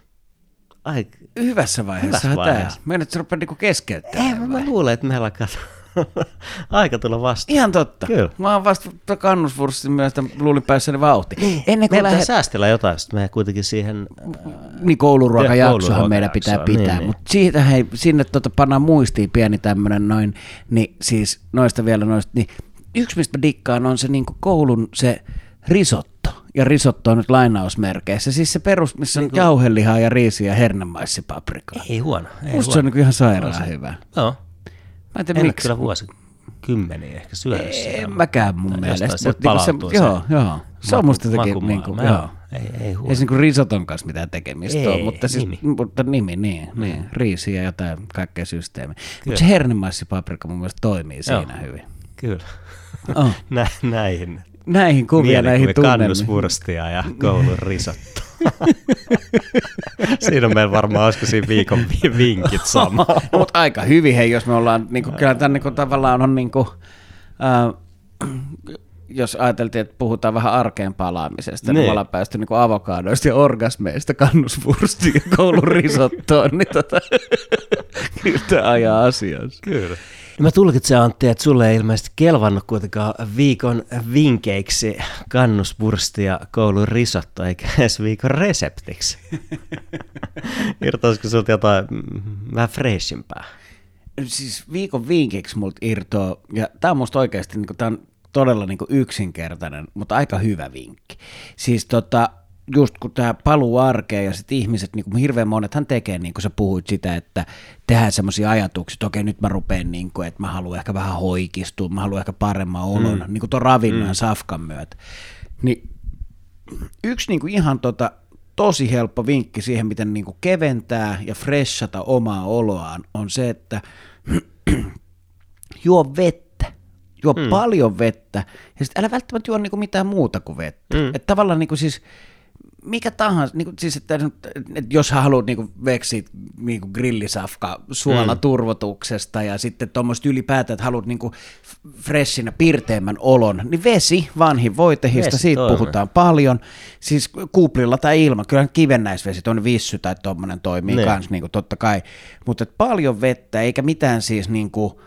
Ai, Hyvässä vaiheessa. Hyvässä vaiheessa. Meidän, että se rupeaa niinku keskeyttämään. ei, mä, mä luulen, että meillä alkaa aika tulla vastaan. Ihan totta. Kyllä. Mä oon vasta kannusvurstin mielestä luulin päässäni vauhtiin. Ennen kuin lähdet... säästellä jotain, sitten me kuitenkin siihen... Niin kouluruokajaksohan meidän pitää pitää, niin, mutta siitä hei, sinne tota pannaan muistiin pieni tämmönen noin, niin siis noista vielä noista, niin yksi mistä mä dikkaan on se niinku koulun se risotto. Ja risotto on nyt lainausmerkeissä. Siis se perus, missä on jauhelihaa ja riisiä ja hernemaisipaprikaa. Ei huono. Ei Musta se on huono. niinku ihan sairaan hyvä. Joo. Mä en miksi. kyllä vuosi kymmeniä ehkä sitä. En mäkään mun Tai mielestä. se niinku se joo, joo. Se on musta jotenkin, makumaailma. niinku, Joo. Ei, ei huono. Ei se niinku risoton kanssa mitään tekemistä Ei, ole, mutta, siis, nimi. mutta nimi, niin, niin. riisi ja jotain kaikkea systeemiä. Mutta se hernemaisipaprika mun mielestä toimii Joo. siinä hyvin. Kyllä. Oh. Nä, näihin. Näihin kuvia, näihin tunnelmiin. kannusvurstia ja koulun risotto. siinä on meillä varmaan, olisiko siinä viikon vi- vinkit sama. no, mutta aika hyvin, hei, jos me ollaan, niinku, kyllä tämä niinku, tavallaan on niinku, äh, jos ajateltiin, että puhutaan vähän arkeen palaamisesta, niin, Niin. me ollaan päästy niinku avokadoista ja orgasmeista kannusvurstiin ja koulun risottoon, niin tota, kyllä tämä ajaa asiansa. Kyllä. Mä tulkitsen Antti, että sulle ei ilmeisesti kelvannut kuitenkaan viikon vinkeiksi kannusbursti ja koulun risotto, eikä edes viikon reseptiksi. Irtoisiko sulta jotain vähän freshimpää? siis viikon vinkiksi multa irtoaa, ja tämä on musta oikeasti, niin tämä on todella niin yksinkertainen, mutta aika hyvä vinkki. Siis tota, just kun tämä paluu arkeen ja sitten ihmiset, niin kuin hirveän monethan tekee, niin kuin sä puhuit sitä, että tehdään semmoisia ajatuksia, että okei nyt mä rupean, niin kuin, että mä haluan ehkä vähän hoikistua, mä haluan ehkä paremman olon, mm. niin kuin tuon ravinnon ja safkan myötä. Niin yksi niin kuin ihan tota, tosi helppo vinkki siihen, miten niin kuin keventää ja freshata omaa oloaan, on se, että juo vettä. Juo mm. paljon vettä. Ja sitten älä välttämättä juo niinku mitään muuta kuin vettä. Mm. Että tavallaan niinku siis mikä tahansa, niinku, siis että, että jos haluat niinku veksiä niinku grillisafka suolaturvotuksesta ja sitten tuommoista ylipäätään, että haluat niinku freshinä, pirteemmän olon, niin vesi, vanhin voitehista, Vesi siitä toimii. puhutaan paljon. Siis kuplilla tai ilman, kyllä kivennäisvesi, tuonne vissy tai tuommoinen toimii Niin. kans niinku totta kai. Mutta paljon vettä, eikä mitään siis niinku,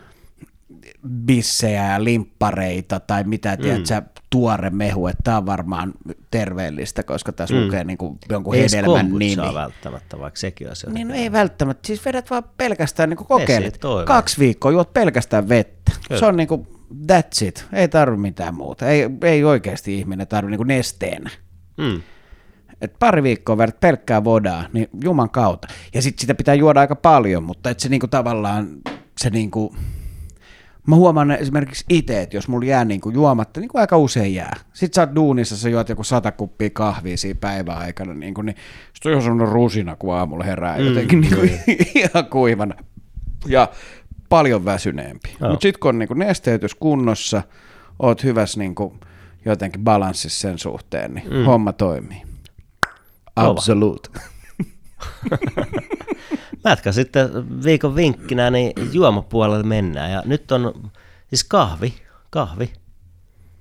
bissejä ja limppareita tai mitä, mm. tiedät sä, tuore mehu, että tämä on varmaan terveellistä, koska tässä mm. lukee niin kuin jonkun Ei edes hedelmän nimi. välttämättä, vaikka sekin olisi Niin no ei välttämättä, siis vedät vaan pelkästään niin kuin kokeilet. Kaksi viikkoa juot pelkästään vettä. Kyllä. Se on niin kuin, that's it, ei tarvi mitään muuta. Ei, ei oikeasti ihminen tarvi niin kuin nesteenä. Mm. Et pari viikkoa vedät pelkkää vodaa, niin juman kautta. Ja sitten sitä pitää juoda aika paljon, mutta et se niinku tavallaan, se niinku, mä huomaan esimerkiksi itse, että jos mulla jää niinku juomatta, niin kuin aika usein jää. Sitten sä oot duunissa, sä juot joku sata kuppia kahvia siinä päivän aikana, niinku, niin sit on ihan semmoinen rusina, kun aamulla herää mm, jotenkin niinku, ihan kuivana. Ja paljon väsyneempi. Joo. Mutta sitten kun on niinku nesteytys kunnossa, oot hyvässä niinku, jotenkin balanssissa sen suhteen, niin mm. homma toimii. Absolute. Mä jatkan sitten viikon vinkkinä, niin juomapuolelle mennään. Ja nyt on siis kahvi, kahvi.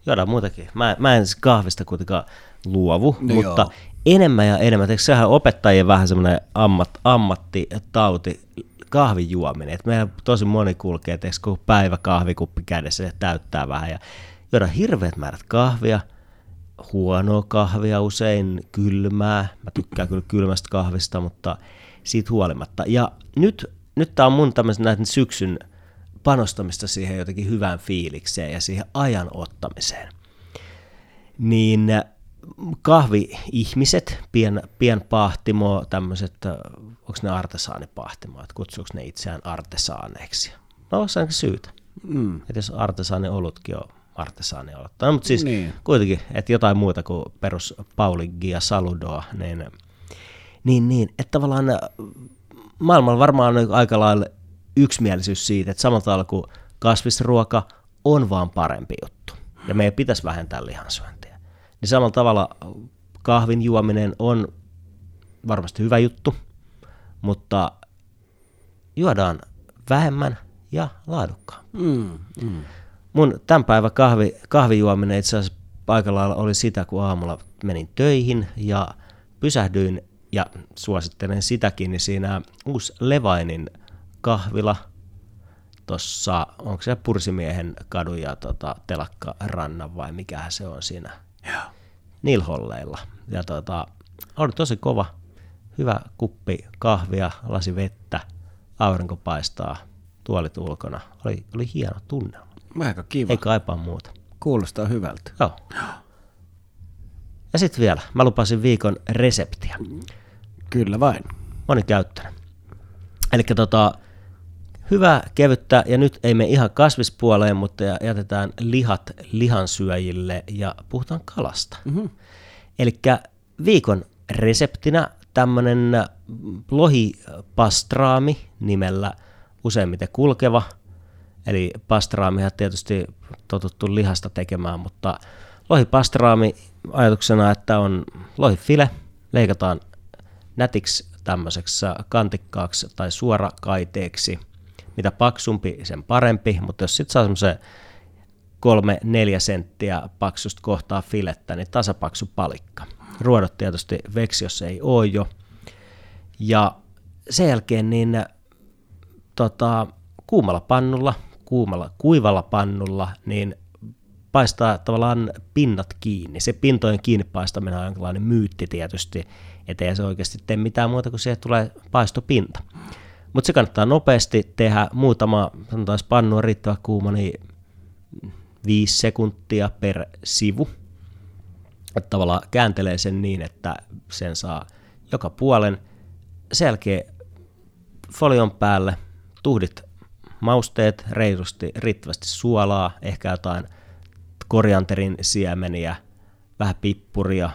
Juodaan muutakin. Mä, mä en siis kahvista kuitenkaan luovu, No mutta joo. enemmän ja enemmän. Eikö sehän opettajien vähän semmoinen ammat, ammattitauti kahvin juominen. Et meillä tosi moni kulkee, että kun päivä kahvikuppi kädessä ja täyttää vähän ja juoda hirveät määrät kahvia, huonoa kahvia usein, kylmää. Mä tykkään kyllä kylmästä kahvista, mutta siitä huolimatta. Ja nyt, nyt tämä on mun tämmöisen näiden syksyn panostamista siihen jotenkin hyvään fiilikseen ja siihen ajan ottamiseen. Niin kahvi-ihmiset, pien, pienpahtimo, tämmöiset, onko ne artesaanipahtimoit, kutsuuko ne itseään artesaaneiksi? No, se on syytä. Mm. Että jos artesaani olutkin on artesaani olutta. No, mutta siis niin. kuitenkin, että jotain muuta kuin perus Pauligia Saludoa, niin, niin, niin että tavallaan maailmalla varmaan on aika lailla yksimielisyys siitä, että samalla tavalla kuin kasvisruoka on vaan parempi juttu, ja meidän pitäisi vähentää lihansyöntiä. Niin samalla tavalla kahvin juominen on varmasti hyvä juttu, mutta juodaan vähemmän ja laadukkaan. Mm, mm. Mun tämän päivän kahvi, kahvijuominen itse asiassa paikalla oli sitä, kun aamulla menin töihin ja pysähdyin ja suosittelen sitäkin, niin siinä uusi Levainin kahvila tuossa, onko se Pursimiehen kadun ja tota, telakka rannan vai mikä se on siinä Joo. Nilholleilla. Ja tota, oli tosi kova, hyvä kuppi kahvia, lasi vettä, aurinko paistaa, tuolit ulkona. Oli, oli hieno tunnelma. Aika kiva. Ei kaipaa muuta. Kuulostaa hyvältä. Joo. Ja sitten vielä, mä lupasin viikon reseptiä. Kyllä vain. Monikäyttöinen. Eli tota, hyvä, kevyttä, ja nyt ei me ihan kasvispuoleen, mutta jätetään lihat lihansyöjille ja puhutaan kalasta. Mm-hmm. Eli viikon reseptinä tämmöinen lohipastraami nimellä useimmiten kulkeva. Eli pastraamihan tietysti totuttu lihasta tekemään, mutta lohipastraami ajatuksena, että on lohifile, leikataan nätiksi tämmöiseksi kantikkaaksi tai suorakaiteeksi – mitä paksumpi, sen parempi, mutta jos sitten saa semmoisen kolme, neljä senttiä paksusta kohtaa filettä, niin tasapaksu palikka. Ruodot tietysti veksi, jos ei ole jo. Ja sen jälkeen niin tota, kuumalla pannulla, kuumalla, kuivalla pannulla, niin paistaa tavallaan pinnat kiinni. Se pintojen kiinni paistaminen on jonkinlainen myytti tietysti, ettei se oikeasti tee mitään muuta kuin siihen tulee paistopinta. Mutta se kannattaa nopeasti tehdä muutama, sanotaan pannu on riittävä kuuma, niin viisi sekuntia per sivu. Että tavallaan kääntelee sen niin, että sen saa joka puolen. Sen jälkeen folion päälle tuhdit mausteet, reilusti, riittävästi suolaa, ehkä jotain korianterin siemeniä, vähän pippuria,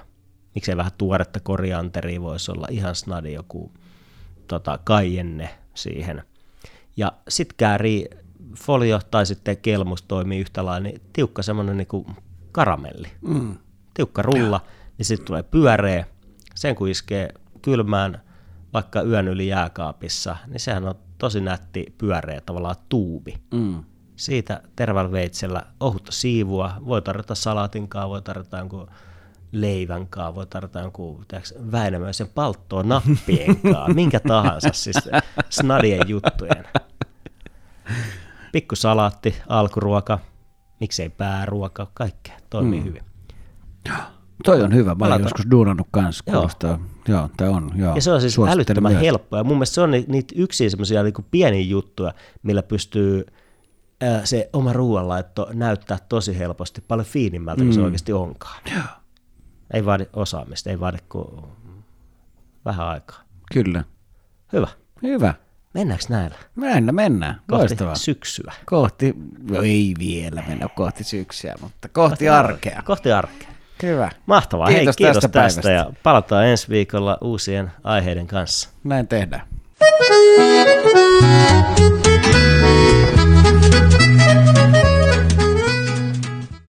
miksei vähän tuoretta korianteria voisi olla ihan snadi joku tota, kaienne, siihen. Ja sitten käärii folio tai sitten kelmus toimii yhtä lailla, niin tiukka semmoinen niin karamelli. Mm. Tiukka rulla, niin sitten tulee pyöreä. Sen kun iskee kylmään vaikka yön yli jääkaapissa, niin sehän on tosi nätti pyöreä tavallaan tuubi. Mm. Siitä tervällä veitsellä ohutta siivua, voi tarjota salaatinkaan, voi tarjota jonkun leivän kaa, voi tarjota jonkun Väinämöisen palttoon nappien kaa, minkä tahansa, siis snadien juttujen. Pikku salaatti, alkuruoka, miksei pääruoka, kaikkea toimii mm. hyvin. Toi on hyvä, mä olen joskus duunannut kanssa, kuulostaa. Joo. joo, tämä on, joo. Ja se on siis älyttömän myös. helppoa, ja mun mielestä se on niitä yksi semmoisia niin pieniä juttuja, millä pystyy se oma ruoanlaitto näyttää tosi helposti paljon fiinimmältä mm. kuin se mm. oikeasti onkaan. Joo. Ei vaadi osaamista, ei vaadi kuin vähän aikaa. Kyllä. Hyvä. Hyvä. Mennäänkö näillä? Mennään, mennään. Kohti Loistavaa. syksyä. Kohti, no ei vielä mennä kohti syksyä, mutta kohti, kohti arkea. Kohti arkea. Hyvä. Mahtavaa. Kiitos, Hei, kiitos tästä, tästä ja palataan ensi viikolla uusien aiheiden kanssa. Näin tehdään.